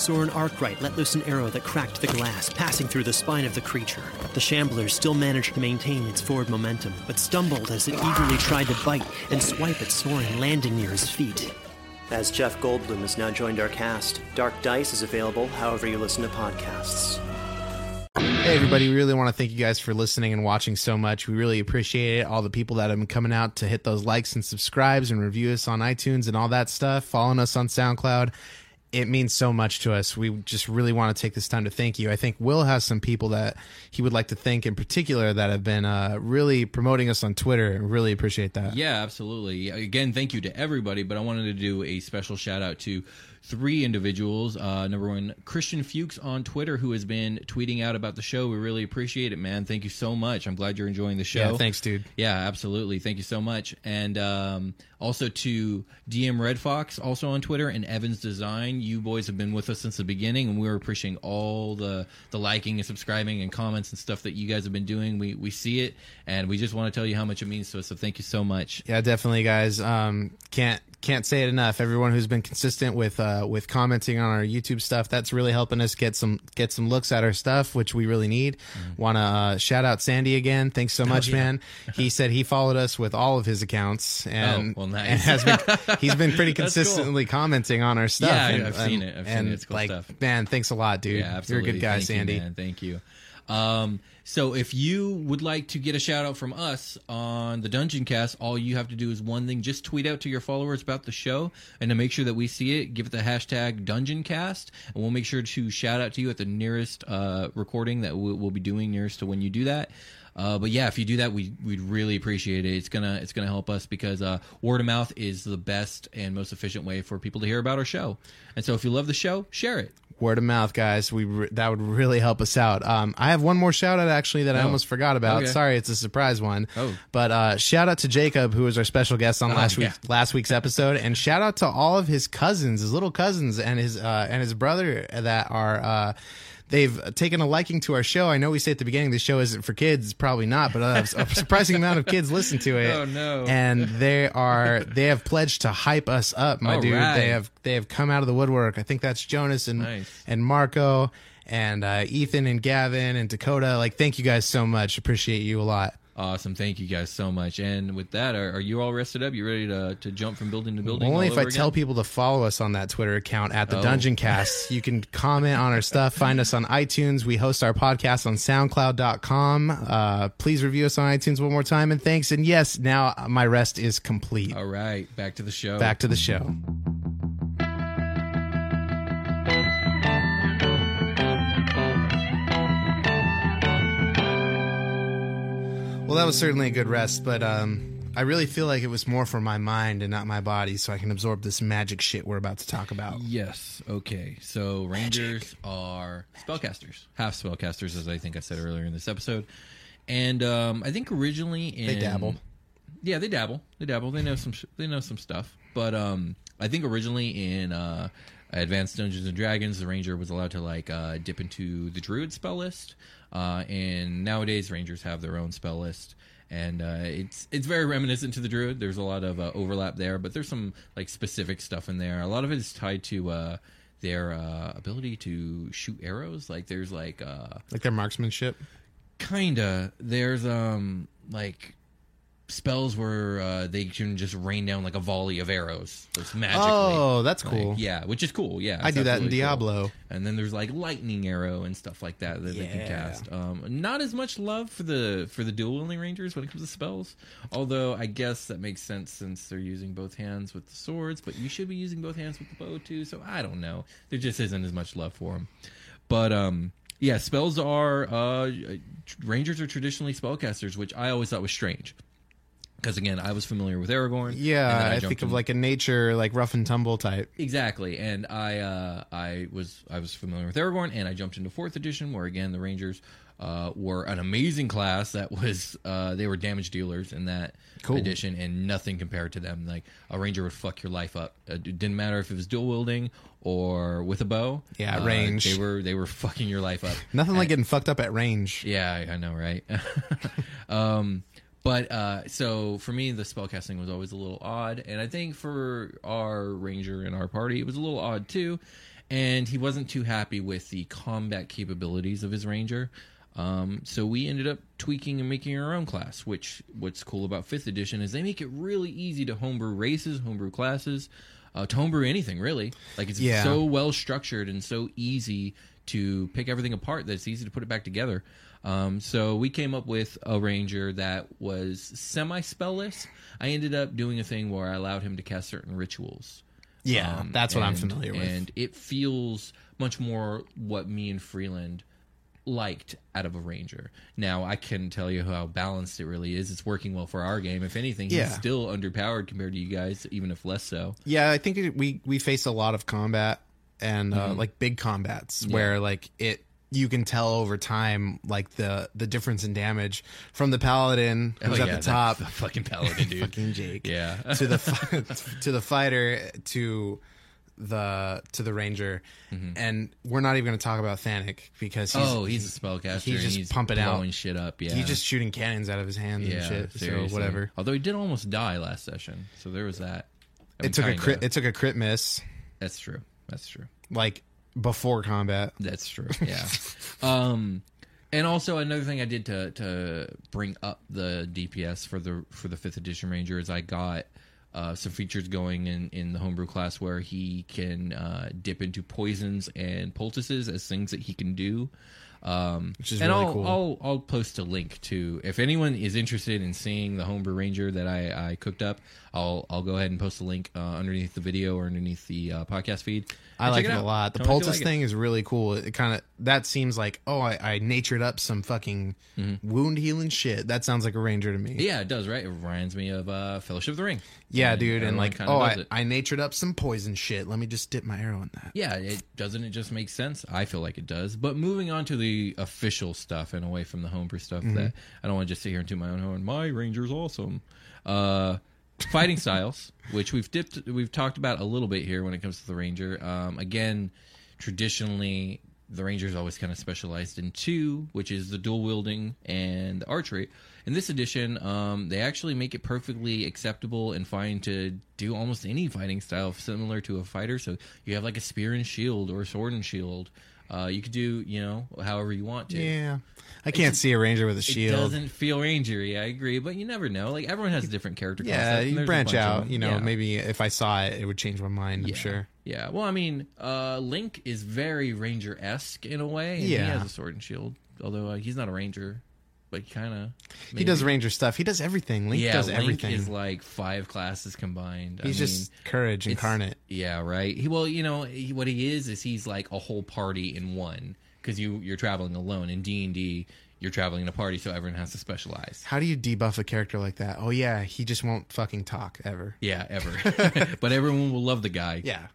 [SPEAKER 7] Soren Arkwright let loose an arrow that cracked the glass, passing through the spine of the creature. The shambler still managed to maintain its forward momentum, but stumbled as it eagerly tried to bite and swipe at Soren, landing near his feet. As Jeff Goldblum has now joined our cast, Dark Dice is available however you listen to podcasts.
[SPEAKER 6] Hey, everybody, we really want to thank you guys for listening and watching so much. We really appreciate it. All the people that have been coming out to hit those likes and subscribes and review us on iTunes and all that stuff, following us on SoundCloud. It means so much to us. We just really want to take this time to thank you. I think Will has some people that he would like to thank in particular that have been uh, really promoting us on Twitter. Really appreciate that.
[SPEAKER 3] Yeah, absolutely. Again, thank you to everybody, but I wanted to do a special shout out to three individuals. Uh, number one, Christian Fuchs on Twitter, who has been tweeting out about the show. We really appreciate it, man. Thank you so much. I'm glad you're enjoying the show.
[SPEAKER 6] Yeah, thanks, dude.
[SPEAKER 3] Yeah, absolutely. Thank you so much. And um, also to DM Red Fox, also on Twitter, and Evans Design. You boys have been with us since the beginning, and we're appreciating all the the liking and subscribing and comments and stuff that you guys have been doing. We we see it, and we just want to tell you how much it means to us. So thank you so much.
[SPEAKER 6] Yeah, definitely, guys. Um, can't can't say it enough. Everyone who's been consistent with uh, with commenting on our YouTube stuff, that's really helping us get some get some looks at our stuff, which we really need.
[SPEAKER 3] Mm-hmm.
[SPEAKER 6] Want to uh, shout out Sandy again. Thanks
[SPEAKER 3] Oh,
[SPEAKER 6] so much, man. He (laughs) said he followed us with all of his accounts, and,
[SPEAKER 3] Oh, well, nice.
[SPEAKER 6] and has been (laughs) he's been pretty
[SPEAKER 3] That's cool.
[SPEAKER 6] consistently commenting on our stuff.
[SPEAKER 3] Yeah,
[SPEAKER 6] and,
[SPEAKER 3] I've seen it. I've seen
[SPEAKER 6] and,
[SPEAKER 3] it. It's cool
[SPEAKER 6] like,
[SPEAKER 3] stuff.
[SPEAKER 6] man, thanks a lot, dude.
[SPEAKER 3] Yeah, absolutely.
[SPEAKER 6] You're a good guy,
[SPEAKER 3] Thank
[SPEAKER 6] Sandy.
[SPEAKER 3] You. Thank you. Um, so if you would like to get a shout out from us on the Dungeon Cast, all you have to do is one thing: just tweet out to your followers about the show, and to make sure that we see it, give it the hashtag Dungeon Cast, and we'll make sure to shout out to you at the nearest uh, recording that we'll, be doing nearest to when you do that. Uh, but yeah, if you do that, we we'd really appreciate it. It's gonna it's gonna help us because uh, word of mouth is the best and most efficient way for people to hear about our show. And so if you love the show, share it.
[SPEAKER 2] Word of mouth, guys. We re- that would really help us out. Um, I have one more shout out actually that I
[SPEAKER 3] Oh.
[SPEAKER 2] almost forgot about.
[SPEAKER 3] Okay.
[SPEAKER 2] Sorry, it's a surprise one.
[SPEAKER 3] Oh.
[SPEAKER 2] but uh, shout out to Jacob, who was our special guest on last
[SPEAKER 3] yeah.
[SPEAKER 2] week last week's episode, and shout out to all of his cousins, his little cousins, and his uh, and his brother that are. Uh, They've taken a liking to our show. I know we say at the beginning the show isn't for kids. Probably not, but uh, a (laughs) surprising amount of kids listen to it.
[SPEAKER 3] Oh, no.
[SPEAKER 2] And they are they have pledged to hype us up, my
[SPEAKER 3] All
[SPEAKER 2] dude.
[SPEAKER 3] right.
[SPEAKER 2] They have they have come out of the woodwork. I think that's Jonas and
[SPEAKER 3] Nice.
[SPEAKER 2] and Marco and uh, Ethan and Gavin and Dakota. Like, thank you guys so much. Appreciate you a lot.
[SPEAKER 3] Awesome, thank you guys so much. And with that, are, are you all rested up? You ready to to jump from building to building?
[SPEAKER 2] Only if I
[SPEAKER 3] over
[SPEAKER 2] tell people to follow us on that Twitter account at the
[SPEAKER 3] Oh.
[SPEAKER 2] Dungeon Cast. (laughs) You can comment on our stuff. Find us on iTunes. We host our podcast on SoundCloud.com. Uh, please review us on iTunes one more time. And thanks. And yes, now my rest is complete.
[SPEAKER 3] All right, back to the show.
[SPEAKER 2] Back to the show. Well, that was certainly a good rest, but um, I really feel like it was more for my mind and not my body, so I can absorb this magic shit we're about to talk about.
[SPEAKER 3] Yes. Okay. So rangers are spellcasters, half spellcasters, as I think I said earlier in this episode. And um, I think originally in
[SPEAKER 2] They dabble.
[SPEAKER 3] Yeah, they dabble. They dabble. They know some. sh- They know some stuff. But um, I think originally in uh, Advanced Dungeons and Dragons, the ranger was allowed to like uh, dip into the druid spell list. Uh, and nowadays, rangers have their own spell list. And uh, it's it's very reminiscent to the druid. There's a lot of uh, overlap there, but there's some like specific stuff in there. A lot of it is tied to uh, their uh, ability to shoot arrows. Like there's like uh,
[SPEAKER 2] Like their marksmanship.
[SPEAKER 3] kinda there's um like spells where uh, they can just rain down like a volley of arrows just magically
[SPEAKER 2] Oh, that's
[SPEAKER 3] Like,
[SPEAKER 2] cool.
[SPEAKER 3] yeah which is cool yeah
[SPEAKER 2] I
[SPEAKER 3] it's
[SPEAKER 2] do that in
[SPEAKER 3] absolutely cool.
[SPEAKER 2] Diablo.
[SPEAKER 3] and then there's like lightning arrow and stuff like that that they can
[SPEAKER 2] Yeah.
[SPEAKER 3] cast um not as much love for the for the dual wielding rangers when it comes to spells although i guess that makes sense since they're using both hands with the swords but you should be using both hands with the bow too so i don't know there just isn't as much love for them but um yeah spells are uh rangers are traditionally spellcasters which i always thought was strange because again i was familiar with aragorn and then
[SPEAKER 2] Yeah, I,
[SPEAKER 3] jumped
[SPEAKER 2] think of
[SPEAKER 3] in-
[SPEAKER 2] like a nature, like rough and tumble type.
[SPEAKER 3] Exactly, and I uh, I was I was familiar with Aragorn, and I jumped into fourth edition, where again the Rangers uh, were an amazing class. That was uh, they were damage dealers in that
[SPEAKER 2] Cool.
[SPEAKER 3] edition, and nothing compared to them. Like a Ranger would fuck your life up. It didn't matter if it was dual wielding or with a bow.
[SPEAKER 2] Yeah,
[SPEAKER 3] Uh,
[SPEAKER 2] range.
[SPEAKER 3] They were they were fucking your life up.
[SPEAKER 2] Nothing like getting fucked up at range.
[SPEAKER 3] Yeah, I I know, right? (laughs) um, but uh, so for me, the spellcasting was always a little odd, and I think for our ranger in our party, it was a little odd too. And he wasn't too happy with the combat capabilities of his ranger. Um, so we ended up tweaking and making our own class. Which what's cool about fifth edition is they make it really easy to homebrew races, homebrew classes, uh, to homebrew anything really. Like it's
[SPEAKER 2] Yeah.
[SPEAKER 3] so well structured and so easy to pick everything apart that it's easy to put it back together. Um, so we came up with a ranger that was semi spellless. I ended up doing a thing where I allowed him to cast certain rituals.
[SPEAKER 2] Yeah,
[SPEAKER 3] Um,
[SPEAKER 2] that's what I'm familiar with.
[SPEAKER 3] And it feels much more what me and Freeland liked out of a ranger. Now I can tell you how balanced it really is. It's working well for our game. If anything,
[SPEAKER 2] Yeah.
[SPEAKER 3] he's still underpowered compared to you guys, even if less so.
[SPEAKER 2] Yeah, I think it, we we face a lot of combat and
[SPEAKER 3] Mm-hmm.
[SPEAKER 2] uh, like big combats where like it you can tell over time like the the difference in damage from the paladin who's
[SPEAKER 3] Oh,
[SPEAKER 2] at the top
[SPEAKER 3] the (laughs) fucking paladin, (laughs) dude.
[SPEAKER 2] fucking Jake
[SPEAKER 3] Yeah.
[SPEAKER 2] to the (laughs) to the fighter to the to the ranger and we're not even going to talk about Thanic because he's
[SPEAKER 3] Mm-hmm. oh, he's a spellcaster.
[SPEAKER 2] he's just
[SPEAKER 3] he's
[SPEAKER 2] pumping out.
[SPEAKER 3] shit up. Yeah,
[SPEAKER 2] he's just shooting cannons out of his hands
[SPEAKER 3] yeah,
[SPEAKER 2] and shit
[SPEAKER 3] seriously.
[SPEAKER 2] so whatever
[SPEAKER 3] Although he did almost die last session, so there was that. I mean,
[SPEAKER 2] it took a
[SPEAKER 3] kinda.
[SPEAKER 2] crit it took a crit miss
[SPEAKER 3] That's true. That's true.
[SPEAKER 2] like before combat
[SPEAKER 3] That's true. Yeah. (laughs) um, and also another thing I did to to bring up the DPS for the for the fifth edition ranger is I got uh, some features going in in the homebrew class where he can uh, dip into poisons and poultices as things that he can do. Um,
[SPEAKER 2] Which is
[SPEAKER 3] and
[SPEAKER 2] really
[SPEAKER 3] I'll,
[SPEAKER 2] cool.
[SPEAKER 3] I'll I'll post a link to if anyone is interested in seeing the homebrew ranger that I, I cooked up. I'll I'll go ahead and post a link uh, underneath the video or underneath the uh, podcast feed.
[SPEAKER 2] I like
[SPEAKER 3] check
[SPEAKER 2] it, a lot. The
[SPEAKER 3] Tell me if you
[SPEAKER 2] poultice
[SPEAKER 3] like
[SPEAKER 2] thing is really cool. It kind of that seems like oh, I, I natured up some fucking wound healing shit. That sounds like a ranger to me.
[SPEAKER 3] Mm-hmm. Yeah, it does, right? It reminds me of uh, Fellowship of the Ring.
[SPEAKER 2] Yeah,
[SPEAKER 3] And
[SPEAKER 2] dude, and like oh, I. I natured up some poison shit. Let me just dip my arrow in that.
[SPEAKER 3] Yeah, it doesn't it just make sense? I feel like it does. But moving on to the official stuff and away from the homebrew stuff
[SPEAKER 2] Mm-hmm.
[SPEAKER 3] that I don't want to just sit here and toot my own horn. My ranger's awesome. Uh fighting styles, which we've dipped we've talked about a little bit here when it comes to the ranger. Um again, traditionally the ranger's always kind of specialized in two, which is the dual wielding and the archery. In this edition, um, they actually make it perfectly acceptable and fine to do almost any fighting style similar to a fighter. So you have like a spear and shield or a sword and shield. Uh, you could do, you know, however you want to.
[SPEAKER 2] Yeah, I can't see a ranger with a
[SPEAKER 3] It
[SPEAKER 2] shield.
[SPEAKER 3] doesn't feel rangery, I agree, but you never know. Like everyone has a different character.
[SPEAKER 2] Yeah, you branch out. You know,
[SPEAKER 3] Yeah.
[SPEAKER 2] maybe if I saw it, it would change my mind. I'm sure.
[SPEAKER 3] Yeah. Well, I mean, uh, Link is very ranger esque in a way. And He has a sword and shield, although uh, he's not a ranger, but kind of.
[SPEAKER 2] He does ranger stuff. He does everything. Link
[SPEAKER 3] yeah,
[SPEAKER 2] does
[SPEAKER 3] Link
[SPEAKER 2] everything.
[SPEAKER 3] is like five classes combined. I
[SPEAKER 2] He's
[SPEAKER 3] mean,
[SPEAKER 2] just courage incarnate.
[SPEAKER 3] Yeah, right. He, well, you know he, what he is is he's like a whole party in one because you you're traveling alone in D and D. You're traveling in a party, so everyone has to specialize.
[SPEAKER 2] How do you debuff a character like that? Oh yeah, he just won't fucking talk ever.
[SPEAKER 3] Yeah, ever. (laughs) (laughs) but everyone will love the guy.
[SPEAKER 2] Yeah,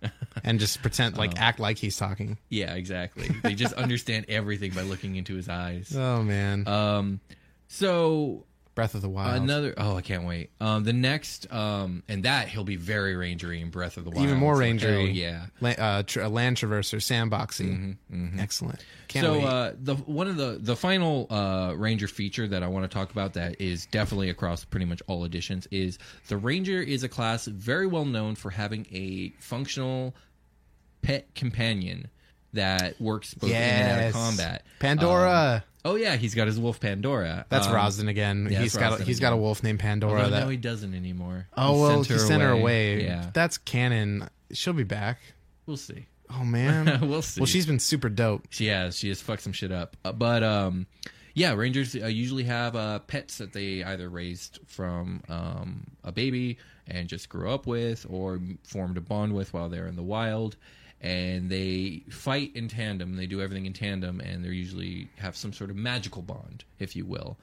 [SPEAKER 2] and just pretend like act like he's talking.
[SPEAKER 3] Yeah, exactly. They just (laughs) understand everything by looking into his eyes.
[SPEAKER 2] Oh man,
[SPEAKER 3] Um, so
[SPEAKER 2] Breath of the Wild.
[SPEAKER 3] another. Oh, I can't wait. Um, the next. Um, and that he'll be very rangery in Breath of the Wild.
[SPEAKER 2] even more
[SPEAKER 3] So,
[SPEAKER 2] rangery.
[SPEAKER 3] hell yeah.
[SPEAKER 2] La- uh, tr- a land traverser, sandboxing. Excellent. Can't
[SPEAKER 3] Mm-hmm, so
[SPEAKER 2] wait.
[SPEAKER 3] uh, the one of the the final uh, ranger feature that I want to talk about that is definitely across pretty much all editions is the ranger is a class very well known for having a functional pet companion that works both in and out of
[SPEAKER 2] Yes.
[SPEAKER 3] combat.
[SPEAKER 2] Pandora.
[SPEAKER 3] Um, oh yeah, he's got his wolf Pandora.
[SPEAKER 2] That's
[SPEAKER 3] Um,
[SPEAKER 2] Rosden again.
[SPEAKER 3] yeah,
[SPEAKER 2] he's got a,
[SPEAKER 3] Rosden
[SPEAKER 2] he's got a
[SPEAKER 3] again.
[SPEAKER 2] wolf named Pandora.
[SPEAKER 3] Although
[SPEAKER 2] that
[SPEAKER 3] no, he doesn't anymore.
[SPEAKER 2] oh well,
[SPEAKER 3] sent
[SPEAKER 2] he sent her away.
[SPEAKER 3] Yeah,
[SPEAKER 2] That's canon. She'll be back.
[SPEAKER 3] we'll see.
[SPEAKER 2] Oh man, (laughs)
[SPEAKER 3] We'll see.
[SPEAKER 2] Well, she's been super dope.
[SPEAKER 3] She has. She has fucked some shit up. Uh, but um, yeah, rangers uh, usually have uh, pets that they either raised from um, a baby and just grew up with, or formed a bond with while they're in the wild. And they fight in tandem. They do everything in tandem, and they usually have some sort of magical bond, if you will.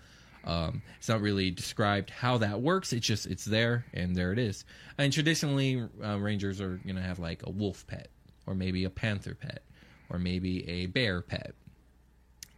[SPEAKER 3] Um, it's not really described how that works. It's just it's there, and there it is. And traditionally, uh, rangers are to have like a wolf pet, or maybe a panther pet, or maybe a bear pet.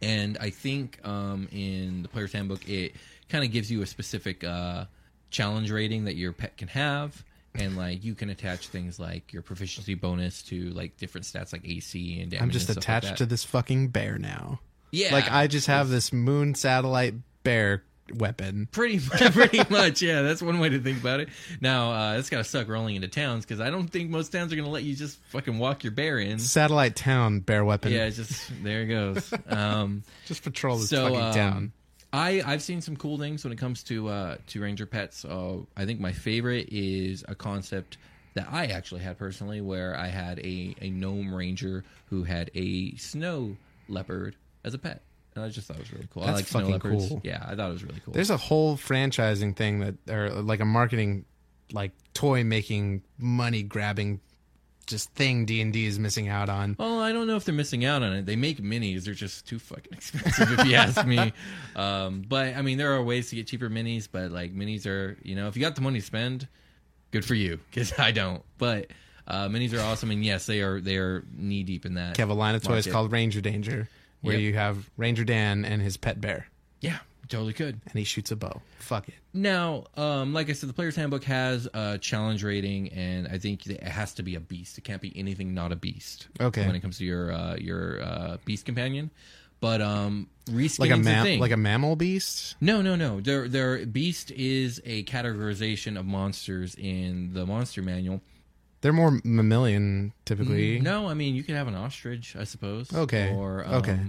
[SPEAKER 3] And I think um, in the player's handbook, it kind of gives you a specific uh, challenge rating that your pet can have, and like you can attach things like your proficiency bonus to like different stats like AC and damage.
[SPEAKER 2] I'm just
[SPEAKER 3] and like
[SPEAKER 2] attached
[SPEAKER 3] that.
[SPEAKER 2] to this fucking bear now.
[SPEAKER 3] Yeah,
[SPEAKER 2] Like I just have this moon satellite bear weapon.
[SPEAKER 3] Pretty, (laughs) pretty much, yeah. That's one way to think about it. Now, uh, it's gotta suck rolling into towns because I don't think most towns are gonna let you just fucking walk your bear in.
[SPEAKER 2] Satellite town bear weapon.
[SPEAKER 3] Yeah, just there it goes. (laughs) Um,
[SPEAKER 2] Just patrol this
[SPEAKER 3] so
[SPEAKER 2] fucking
[SPEAKER 3] um,
[SPEAKER 2] town.
[SPEAKER 3] I I've seen some cool things when it comes to uh, to ranger pets. Uh, I think my favorite is a concept that I actually had personally, where I had a a gnome ranger who had a snow leopard as a pet. And I just thought it was really cool. I
[SPEAKER 2] That's
[SPEAKER 3] like snow
[SPEAKER 2] fucking
[SPEAKER 3] leopards.
[SPEAKER 2] cool.
[SPEAKER 3] Yeah, I thought it was really cool.
[SPEAKER 2] There's a whole franchising thing that, or like a marketing, like toy making, money grabbing, just thing D and D is missing out on.
[SPEAKER 3] Well, I don't know if they're missing out on it. They make minis; they're just too fucking (laughs) expensive, if you ask me. Um, but I mean, there are ways to get cheaper minis. But like minis are, you know, if you got the money to spend, good for you. Because (laughs) I don't. But uh, minis are awesome, and yes, they are. They are knee deep in that.
[SPEAKER 2] You have a line of toys
[SPEAKER 3] market.
[SPEAKER 2] called Ranger Danger, where
[SPEAKER 3] Yep.
[SPEAKER 2] you have Ranger Dan and his pet bear,
[SPEAKER 3] Yeah, totally could.
[SPEAKER 2] and he shoots a bow. Fuck it.
[SPEAKER 3] Now, um, like I said, the player's handbook has a challenge rating, and I think it has to be a beast. It can't be anything not a beast.
[SPEAKER 2] Okay.
[SPEAKER 3] When it comes to your uh, your uh, beast companion, but um,
[SPEAKER 2] Like a mam-
[SPEAKER 3] thing.
[SPEAKER 2] like a mammal beast.
[SPEAKER 3] No, no, no. Their their beast is a categorization of monsters in the monster manual.
[SPEAKER 2] They're more mammalian typically.
[SPEAKER 3] No, I mean you could have an ostrich, I suppose.
[SPEAKER 2] Okay,
[SPEAKER 3] Or um,
[SPEAKER 2] okay.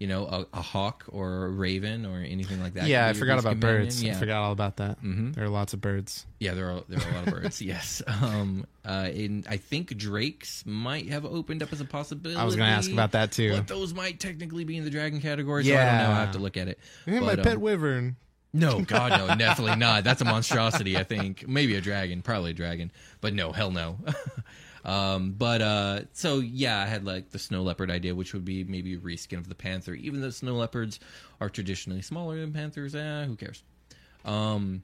[SPEAKER 3] You know, a, a hawk or a raven or anything like that.
[SPEAKER 2] yeah, I
[SPEAKER 3] could be your
[SPEAKER 2] forgot about
[SPEAKER 3] companion.
[SPEAKER 2] birds.
[SPEAKER 3] Yeah.
[SPEAKER 2] I forgot all about that. Mm-hmm. There are lots of birds.
[SPEAKER 3] Yeah, there are there are a lot of birds. (laughs) Yes, um, uh, and I think drakes might have opened up as a possibility.
[SPEAKER 2] I was gonna ask about that, too.
[SPEAKER 3] But those might technically be in the dragon category. So I don't know.
[SPEAKER 2] Yeah.
[SPEAKER 3] I have to look at it.
[SPEAKER 2] Yeah, my
[SPEAKER 3] But,
[SPEAKER 2] pet
[SPEAKER 3] um,
[SPEAKER 2] wyvern.
[SPEAKER 3] No, God, no, definitely not. That's a monstrosity. I think maybe a dragon, probably a dragon, but no, hell no. (laughs) um, but uh, so yeah, I had like the snow leopard idea, which would be maybe a reskin of the panther. Even though snow leopards are traditionally smaller than panthers, eh, who cares? Um,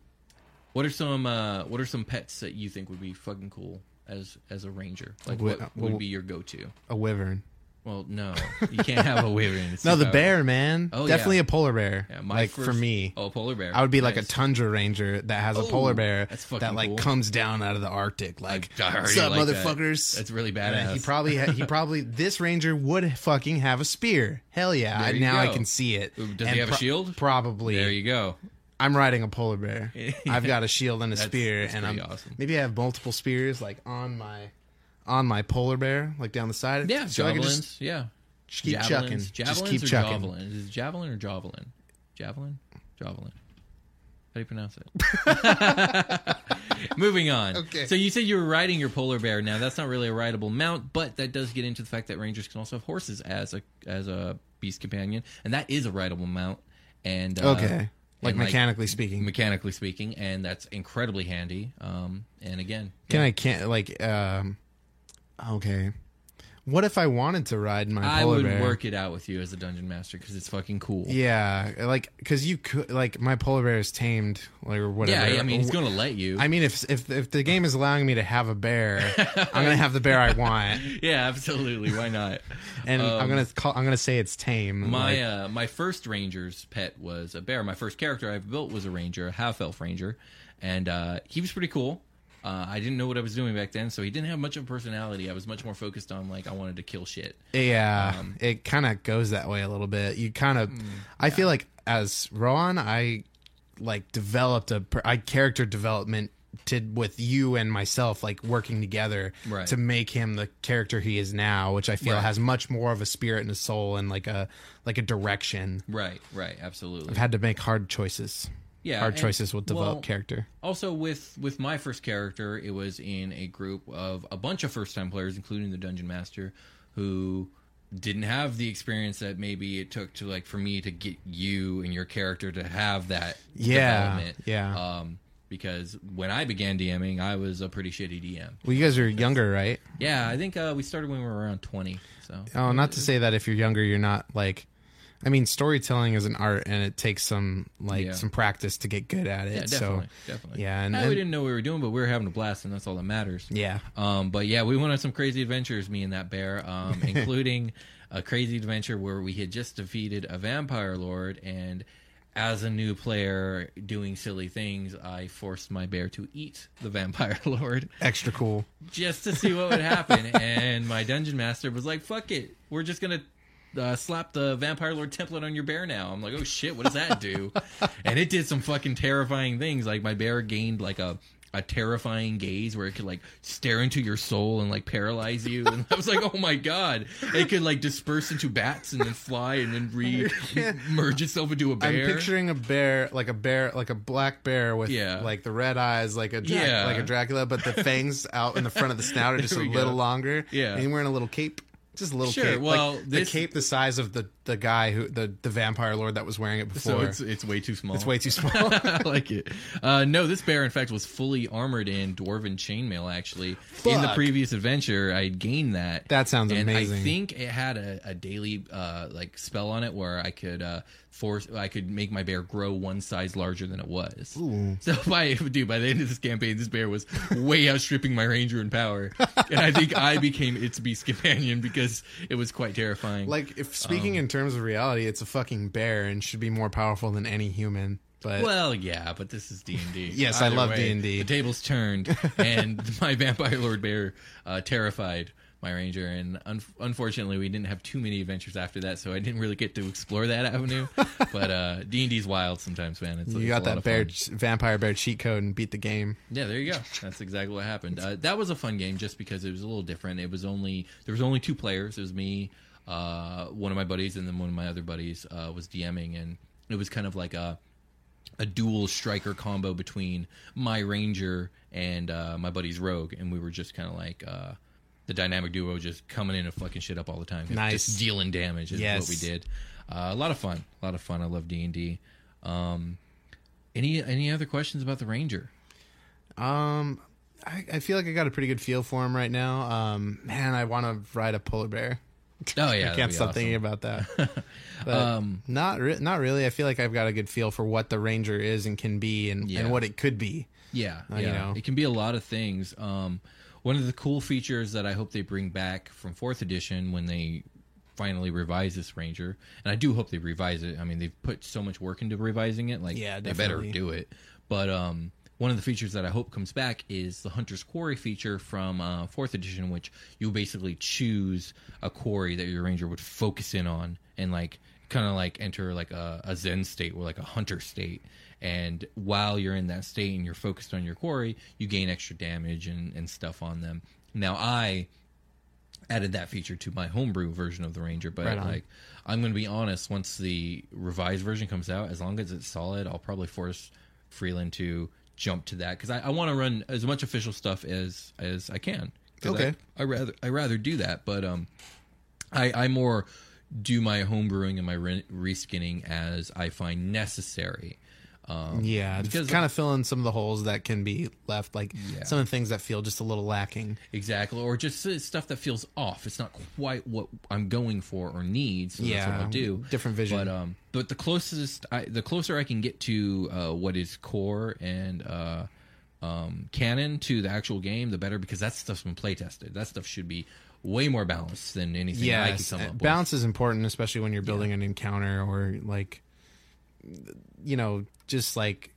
[SPEAKER 3] what are some uh, what are some pets that you think would be fucking cool as as a ranger? Like
[SPEAKER 2] Wi-
[SPEAKER 3] what
[SPEAKER 2] well-
[SPEAKER 3] would be your go to?
[SPEAKER 2] A wyvern.
[SPEAKER 3] Well, no, you can't have a wyvern.
[SPEAKER 2] No, the bear, man.
[SPEAKER 3] Oh,
[SPEAKER 2] Definitely
[SPEAKER 3] yeah.
[SPEAKER 2] a polar bear.
[SPEAKER 3] Yeah,
[SPEAKER 2] like for me.
[SPEAKER 3] Oh, polar bear.
[SPEAKER 2] I would be like a tundra ranger that has a
[SPEAKER 3] Oh,
[SPEAKER 2] polar bear
[SPEAKER 3] that's fucking
[SPEAKER 2] that like
[SPEAKER 3] cool.
[SPEAKER 2] comes down out of the Arctic. Like, what's up,
[SPEAKER 3] like that.
[SPEAKER 2] motherfuckers?
[SPEAKER 3] That's really badass.
[SPEAKER 2] He probably, ha- he probably, (laughs) this ranger would fucking have a spear. Hell yeah!
[SPEAKER 3] There
[SPEAKER 2] I-
[SPEAKER 3] you
[SPEAKER 2] now I can see it.
[SPEAKER 3] Does he
[SPEAKER 2] And
[SPEAKER 3] have a shield?
[SPEAKER 2] Probably.
[SPEAKER 3] There you go.
[SPEAKER 2] I'm riding a polar bear. (laughs) I've got a shield and a
[SPEAKER 3] That's-
[SPEAKER 2] spear,
[SPEAKER 3] that's
[SPEAKER 2] and I'm
[SPEAKER 3] awesome.
[SPEAKER 2] maybe I have multiple spears like on my on my polar bear, like down the side.
[SPEAKER 3] Yeah,
[SPEAKER 2] so I
[SPEAKER 3] javelins.
[SPEAKER 2] just
[SPEAKER 3] yeah,
[SPEAKER 2] just keep
[SPEAKER 3] javelins.
[SPEAKER 2] chucking.
[SPEAKER 3] Javelins
[SPEAKER 2] Just keep
[SPEAKER 3] or
[SPEAKER 2] chucking.
[SPEAKER 3] javelin? Is it javelin or javelin? Javelin, javelin. How do you pronounce it? (laughs) Moving on.
[SPEAKER 2] Okay.
[SPEAKER 3] So you said you were riding your polar bear. Now that's not really a rideable mount, but that does get into the fact that rangers can also have horses as a as a beast companion, and that is a rideable mount. And uh,
[SPEAKER 2] Okay, like
[SPEAKER 3] and,
[SPEAKER 2] mechanically speaking.
[SPEAKER 3] mechanically speaking, and that's incredibly handy. Um, and again,
[SPEAKER 2] Can
[SPEAKER 3] yeah.
[SPEAKER 2] I can't like um okay. What if I wanted to ride my polar bear?
[SPEAKER 3] I
[SPEAKER 2] polar
[SPEAKER 3] would
[SPEAKER 2] bear?
[SPEAKER 3] work it out with you as a dungeon master because it's fucking cool.
[SPEAKER 2] Yeah, like because you could like my polar bear is tamed, like or whatever.
[SPEAKER 3] Yeah, I mean, he's going to let you.
[SPEAKER 2] I mean, if if if the game is allowing me to have a bear, (laughs) I'm gonna have the bear I want, (laughs)
[SPEAKER 3] yeah, absolutely. Why not? (laughs)
[SPEAKER 2] and I'm
[SPEAKER 3] Um,
[SPEAKER 2] gonna call. I'm gonna say it's tame.
[SPEAKER 3] My
[SPEAKER 2] like-
[SPEAKER 3] uh, my first ranger's pet was a bear. My first character I've built was a ranger, a half elf ranger, and uh, he was pretty cool. Uh, I didn't know what I was doing back then, so he didn't have much of a personality. I was much more focused on like I wanted to kill shit.
[SPEAKER 2] Yeah,
[SPEAKER 3] Um,
[SPEAKER 2] it kind of goes that way a little bit. You kind of, I feel like as Rohan, I like developed a character development to with you and myself like working together
[SPEAKER 3] Right.
[SPEAKER 2] to make him the character he is now, which I feel
[SPEAKER 3] Right.
[SPEAKER 2] has much more of a spirit and a soul and like a like a direction.
[SPEAKER 3] Right, right, absolutely.
[SPEAKER 2] I've had to make hard choices.
[SPEAKER 3] Yeah,
[SPEAKER 2] hard choices will develop
[SPEAKER 3] well,
[SPEAKER 2] character.
[SPEAKER 3] Also, with with my first character, it was in a group of a bunch of first time players, including the dungeon master, who didn't have the experience that maybe it took to like for me to get you and your character to have that
[SPEAKER 2] Yeah,
[SPEAKER 3] development.
[SPEAKER 2] yeah.
[SPEAKER 3] Um, because when I began DMing, I was a pretty shitty DM.
[SPEAKER 2] Well, you guys are younger, right?
[SPEAKER 3] Yeah, I think uh, we started when we were around twenty. So
[SPEAKER 2] Oh, not to say that if you're younger, you're not like. I mean, storytelling is an art, and it takes some like
[SPEAKER 3] Yeah.
[SPEAKER 2] some practice to get good at it.
[SPEAKER 3] yeah, definitely,
[SPEAKER 2] so
[SPEAKER 3] definitely.
[SPEAKER 2] yeah, and, and
[SPEAKER 3] we didn't know what we were doing, but we were having a blast, and that's all that matters.
[SPEAKER 2] yeah,
[SPEAKER 3] Um, but yeah, we went on some crazy adventures, me and that bear, um, (laughs) including a crazy adventure where we had just defeated a vampire lord, and as a new player doing silly things, I forced my bear to eat the vampire (laughs) lord
[SPEAKER 2] extra cool.
[SPEAKER 3] just to see what would happen. (laughs) and my dungeon master was like, "Fuck it, we're just gonna." Uh, slap the vampire lord template on your bear now. I'm like, oh shit, what does that do? (laughs) and it did some fucking terrifying things. Like my bear gained like a a terrifying gaze where it could like stare into your soul and like paralyze you. And I was like, oh my god, it could like disperse into bats and then fly and then re (laughs) merge itself into a bear.
[SPEAKER 2] I'm picturing a bear, like a bear, like a black bear with
[SPEAKER 3] Yeah.
[SPEAKER 2] like the red eyes, like a Drac-
[SPEAKER 3] Yeah.
[SPEAKER 2] like a Dracula, but the fangs out in the front of the snout are just a
[SPEAKER 3] we
[SPEAKER 2] little
[SPEAKER 3] go.
[SPEAKER 2] longer.
[SPEAKER 3] Yeah.
[SPEAKER 2] and wearing a little cape. Just a little
[SPEAKER 3] Sure,
[SPEAKER 2] cape.
[SPEAKER 3] well,
[SPEAKER 2] like,
[SPEAKER 3] this-
[SPEAKER 2] the cape the size of the the guy who the the vampire lord that was wearing it before.
[SPEAKER 3] so it's it's way too small.
[SPEAKER 2] it's way too (laughs) small.
[SPEAKER 3] I like it. Uh, no, this bear, in fact, was fully armored in dwarven chainmail. Actually, in the previous adventure, I gained that.
[SPEAKER 2] That sounds
[SPEAKER 3] and
[SPEAKER 2] amazing.
[SPEAKER 3] I think it had a, a daily uh, like spell on it where I could uh, force, I could make my bear grow one size larger than it was. Ooh. So (laughs) by dude, by the end of this campaign, this bear was way outstripping my ranger in power, and I think I became its beast companion because it was quite terrifying.
[SPEAKER 2] like if speaking
[SPEAKER 3] Um,
[SPEAKER 2] in terms of reality, it's a fucking bear and should be more powerful than any human. But
[SPEAKER 3] Well, yeah, but this is D and D. (laughs)
[SPEAKER 2] Yes, I love D&D.
[SPEAKER 3] The tables turned, (laughs) and my vampire lord bear uh, terrified my ranger, and un- unfortunately, we didn't have too many adventures after that, so I didn't really get to explore that avenue. (laughs) but uh, D and D's wild sometimes, man. It's,
[SPEAKER 2] you
[SPEAKER 3] it's
[SPEAKER 2] got that bear
[SPEAKER 3] fun.
[SPEAKER 2] vampire bear cheat code and beat the game.
[SPEAKER 3] Yeah, there you go. That's exactly what happened. Uh, that was a fun game, just because it was a little different. It was only there was only two players. It was me. uh, one of my buddies, and then one of my other buddies uh, was DMing, and it was kind of like a a dual striker combo between my ranger and uh, my buddy's rogue, and we were just kind of like uh, the dynamic duo, just coming in and fucking shit up all the time,
[SPEAKER 2] Nice.
[SPEAKER 3] just dealing damage is
[SPEAKER 2] Yes.
[SPEAKER 3] what we did. Uh, a lot of fun, a lot of fun. I love D and D. Um, any any other questions about the ranger?
[SPEAKER 2] Um, I, I feel like I got a pretty good feel for him right now. Um, man, I want to ride a polar bear.
[SPEAKER 3] Oh yeah, (laughs)
[SPEAKER 2] I can't stop thinking about that. (laughs)
[SPEAKER 3] Um,
[SPEAKER 2] not re- not really. I feel like I've got a good feel for what the ranger is and can be, and,
[SPEAKER 3] Yeah.
[SPEAKER 2] and what it could be.
[SPEAKER 3] Yeah,
[SPEAKER 2] Uh,
[SPEAKER 3] yeah.
[SPEAKER 2] you know.
[SPEAKER 3] It can be a lot of things. Um, one of the cool features that I hope they bring back from fourth edition when they finally revise this Ranger, and I do hope they revise it. I mean, they've put so much work into revising it. Like,
[SPEAKER 2] Yeah,
[SPEAKER 3] they better do it. But um, one of the features that I hope comes back is the Hunter's Quarry feature from uh, fourth edition, which you basically choose a quarry that your Ranger would focus in on and like kind of like enter like a, a Zen state or like a hunter state. And while you're in that state and you're focused on your quarry, you gain extra damage and, and stuff on them. Now I added that feature to my homebrew version of the Ranger, but
[SPEAKER 2] Right
[SPEAKER 3] like I'm going to be honest, once the revised version comes out, as long as it's solid, I'll probably force Freeland to jump to that because I, I want to run as much official stuff as as I can
[SPEAKER 2] Okay.
[SPEAKER 3] I, I rather I rather do that, but um, I I more do my home brewing and my re- reskinning as I find necessary. Um,
[SPEAKER 2] Yeah,
[SPEAKER 3] because
[SPEAKER 2] kind of fill in some of the holes that can be left, like
[SPEAKER 3] Yeah.
[SPEAKER 2] some of the things that feel just a little lacking.
[SPEAKER 3] Exactly, or just stuff that feels off. It's not quite what I'm going for or need. So that's what
[SPEAKER 2] Yeah,
[SPEAKER 3] I'll do.
[SPEAKER 2] different vision.
[SPEAKER 3] But um, but the closest, I, the closer I can get to uh, what is core and uh, um, canon to the actual game, the better because that stuff's been play tested. That stuff should be way more balanced than anything I
[SPEAKER 2] Yes,
[SPEAKER 3] can come up with.
[SPEAKER 2] balance is important, especially when you're building an encounter or like, you know, just like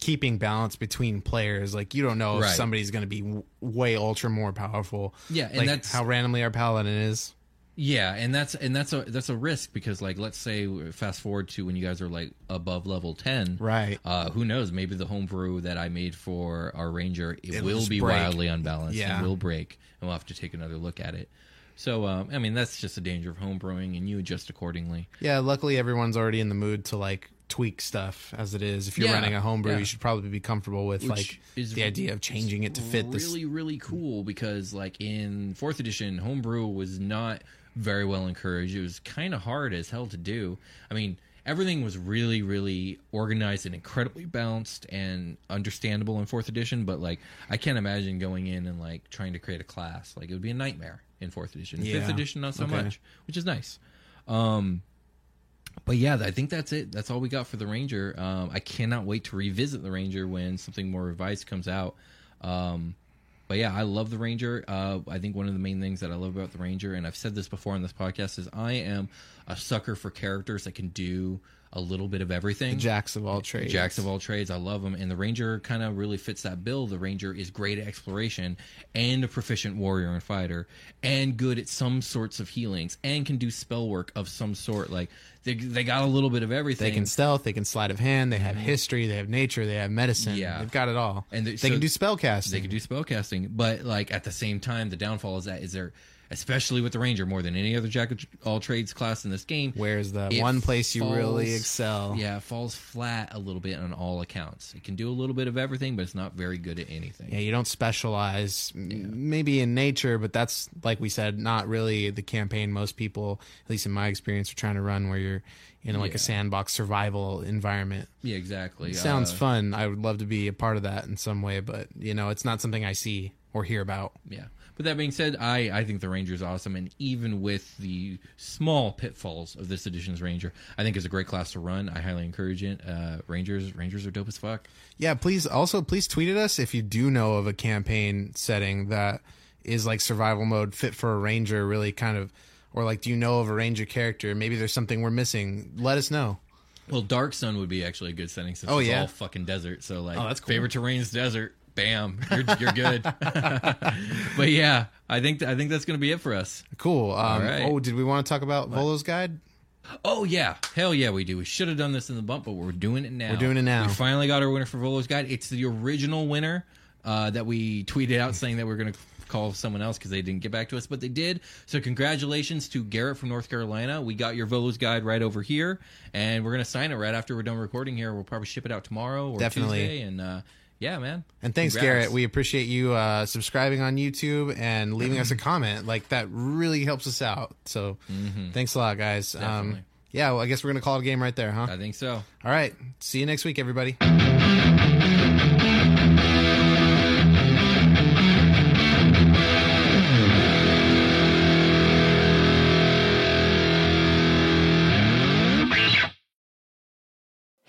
[SPEAKER 2] keeping balance between players. Like you don't know if
[SPEAKER 3] Right.
[SPEAKER 2] somebody's going to be w- way ultra more powerful.
[SPEAKER 3] Yeah, and
[SPEAKER 2] like
[SPEAKER 3] that's-
[SPEAKER 2] how randomly our paladin is.
[SPEAKER 3] Yeah, and that's and that's a that's a risk because like let's say fast forward to when you guys are like above level ten,
[SPEAKER 2] Right.
[SPEAKER 3] Uh, who knows? Maybe the homebrew that I made for our ranger it
[SPEAKER 2] It'll
[SPEAKER 3] be
[SPEAKER 2] break.
[SPEAKER 3] wildly unbalanced.
[SPEAKER 2] Yeah.
[SPEAKER 3] it will break, and we'll have to take another look at it. So um, I mean that's just a danger of homebrewing, and you adjust accordingly.
[SPEAKER 2] Yeah, luckily everyone's already in the mood to like tweak stuff as it is. If you're
[SPEAKER 3] Yeah,
[SPEAKER 2] running a homebrew,
[SPEAKER 3] yeah.
[SPEAKER 2] you should probably be comfortable with
[SPEAKER 3] Which
[SPEAKER 2] like
[SPEAKER 3] is
[SPEAKER 2] the idea of changing it to fit this.
[SPEAKER 3] really really cool because like in fourth edition homebrew was not very well encouraged it was kind of hard as hell to do i mean everything was really really organized and incredibly balanced and understandable in fourth edition but like i can't imagine going in and like trying to create a class like it would be a nightmare in fourth edition In fifth edition not so
[SPEAKER 2] Okay.
[SPEAKER 3] much which is nice um but yeah, I think that's it. That's all we got for the Ranger. Um, I cannot wait to revisit the Ranger when something more revised comes out. Um, but yeah, I love the Ranger. Uh, I think one of the main things that I love about the Ranger, and I've said this before on this podcast, is I am a sucker for characters that can do a little bit of everything.
[SPEAKER 2] Jacks of all trades.
[SPEAKER 3] Jacks of all trades. I love them. And the Ranger kind of really fits that bill. The Ranger is great at exploration and a proficient warrior and fighter and good at some sorts of healings and can do spell work of some sort. Like they, they got a little bit of everything.
[SPEAKER 2] They can stealth, they can sleight of hand, they have history, they have nature, they have medicine.
[SPEAKER 3] Mm-hmm. Yeah.
[SPEAKER 2] They've got it all.
[SPEAKER 3] And they, so-
[SPEAKER 2] can do spell casting.
[SPEAKER 3] They can do spell casting, but like at the same time, the downfall is that is there, especially with the Ranger, more than any other Jack of all trades class in this game.
[SPEAKER 2] Where's the
[SPEAKER 3] it
[SPEAKER 2] one place you really excel?
[SPEAKER 3] Yeah, it falls flat a little bit on all accounts. It can do a little bit of everything, but it's not very good at anything.
[SPEAKER 2] Yeah, you don't specialize m maybe in nature, but that's like we said, not really the campaign most people, at least in my experience, are trying to run where you're in like
[SPEAKER 3] Yeah.
[SPEAKER 2] a sandbox survival environment.
[SPEAKER 3] Yeah, exactly.
[SPEAKER 2] It sounds
[SPEAKER 3] Uh,
[SPEAKER 2] fun. I would love to be a part of that in some way, but you know, it's not something I see or hear about.
[SPEAKER 3] Yeah. But that being said, I, I think the Ranger is awesome, and even with the small pitfalls of this edition's Ranger, I think it's a great class to run. I highly encourage it. Uh, Rangers Rangers are dope as fuck.
[SPEAKER 2] Yeah, please also please tweet at us if you do know of a campaign setting that is like survival mode fit for a ranger, really kind of or like do you know of a ranger character? Maybe there's something we're missing. Let us know.
[SPEAKER 3] Well, Dark Sun would be actually a good setting since
[SPEAKER 2] Oh,
[SPEAKER 3] it's
[SPEAKER 2] yeah?
[SPEAKER 3] all fucking desert. So like,
[SPEAKER 2] Oh, that's cool.
[SPEAKER 3] favorite terrain's desert. Bam, you're you're good. (laughs) but yeah, I think I think that's gonna be it for us.
[SPEAKER 2] Cool. Um,
[SPEAKER 3] right.
[SPEAKER 2] Oh, did we want to talk about Volo's guide?
[SPEAKER 3] Oh yeah, hell yeah, we do. We should have done this in the bump, but we're doing it now.
[SPEAKER 2] We're doing it now.
[SPEAKER 3] We finally got our winner for Volo's Guide. It's the original winner uh, that we tweeted out saying that we are going to call someone else because they didn't get back to us, but they did. So congratulations to Garrett from North Carolina. We got your Volo's guide right over here, and we're gonna sign it right after we're done recording here. We'll probably ship it out tomorrow or
[SPEAKER 2] Definitely.
[SPEAKER 3] Tuesday, and uh, yeah, man.
[SPEAKER 2] And thanks,
[SPEAKER 3] Congrats.
[SPEAKER 2] Garrett. We appreciate you uh, subscribing on YouTube and leaving us a comment. Like that really helps us out. So thanks a lot, guys. Um, yeah, well, I guess we're gonna call it a game right there, huh?
[SPEAKER 3] I think so.
[SPEAKER 2] All right. See you next week, everybody.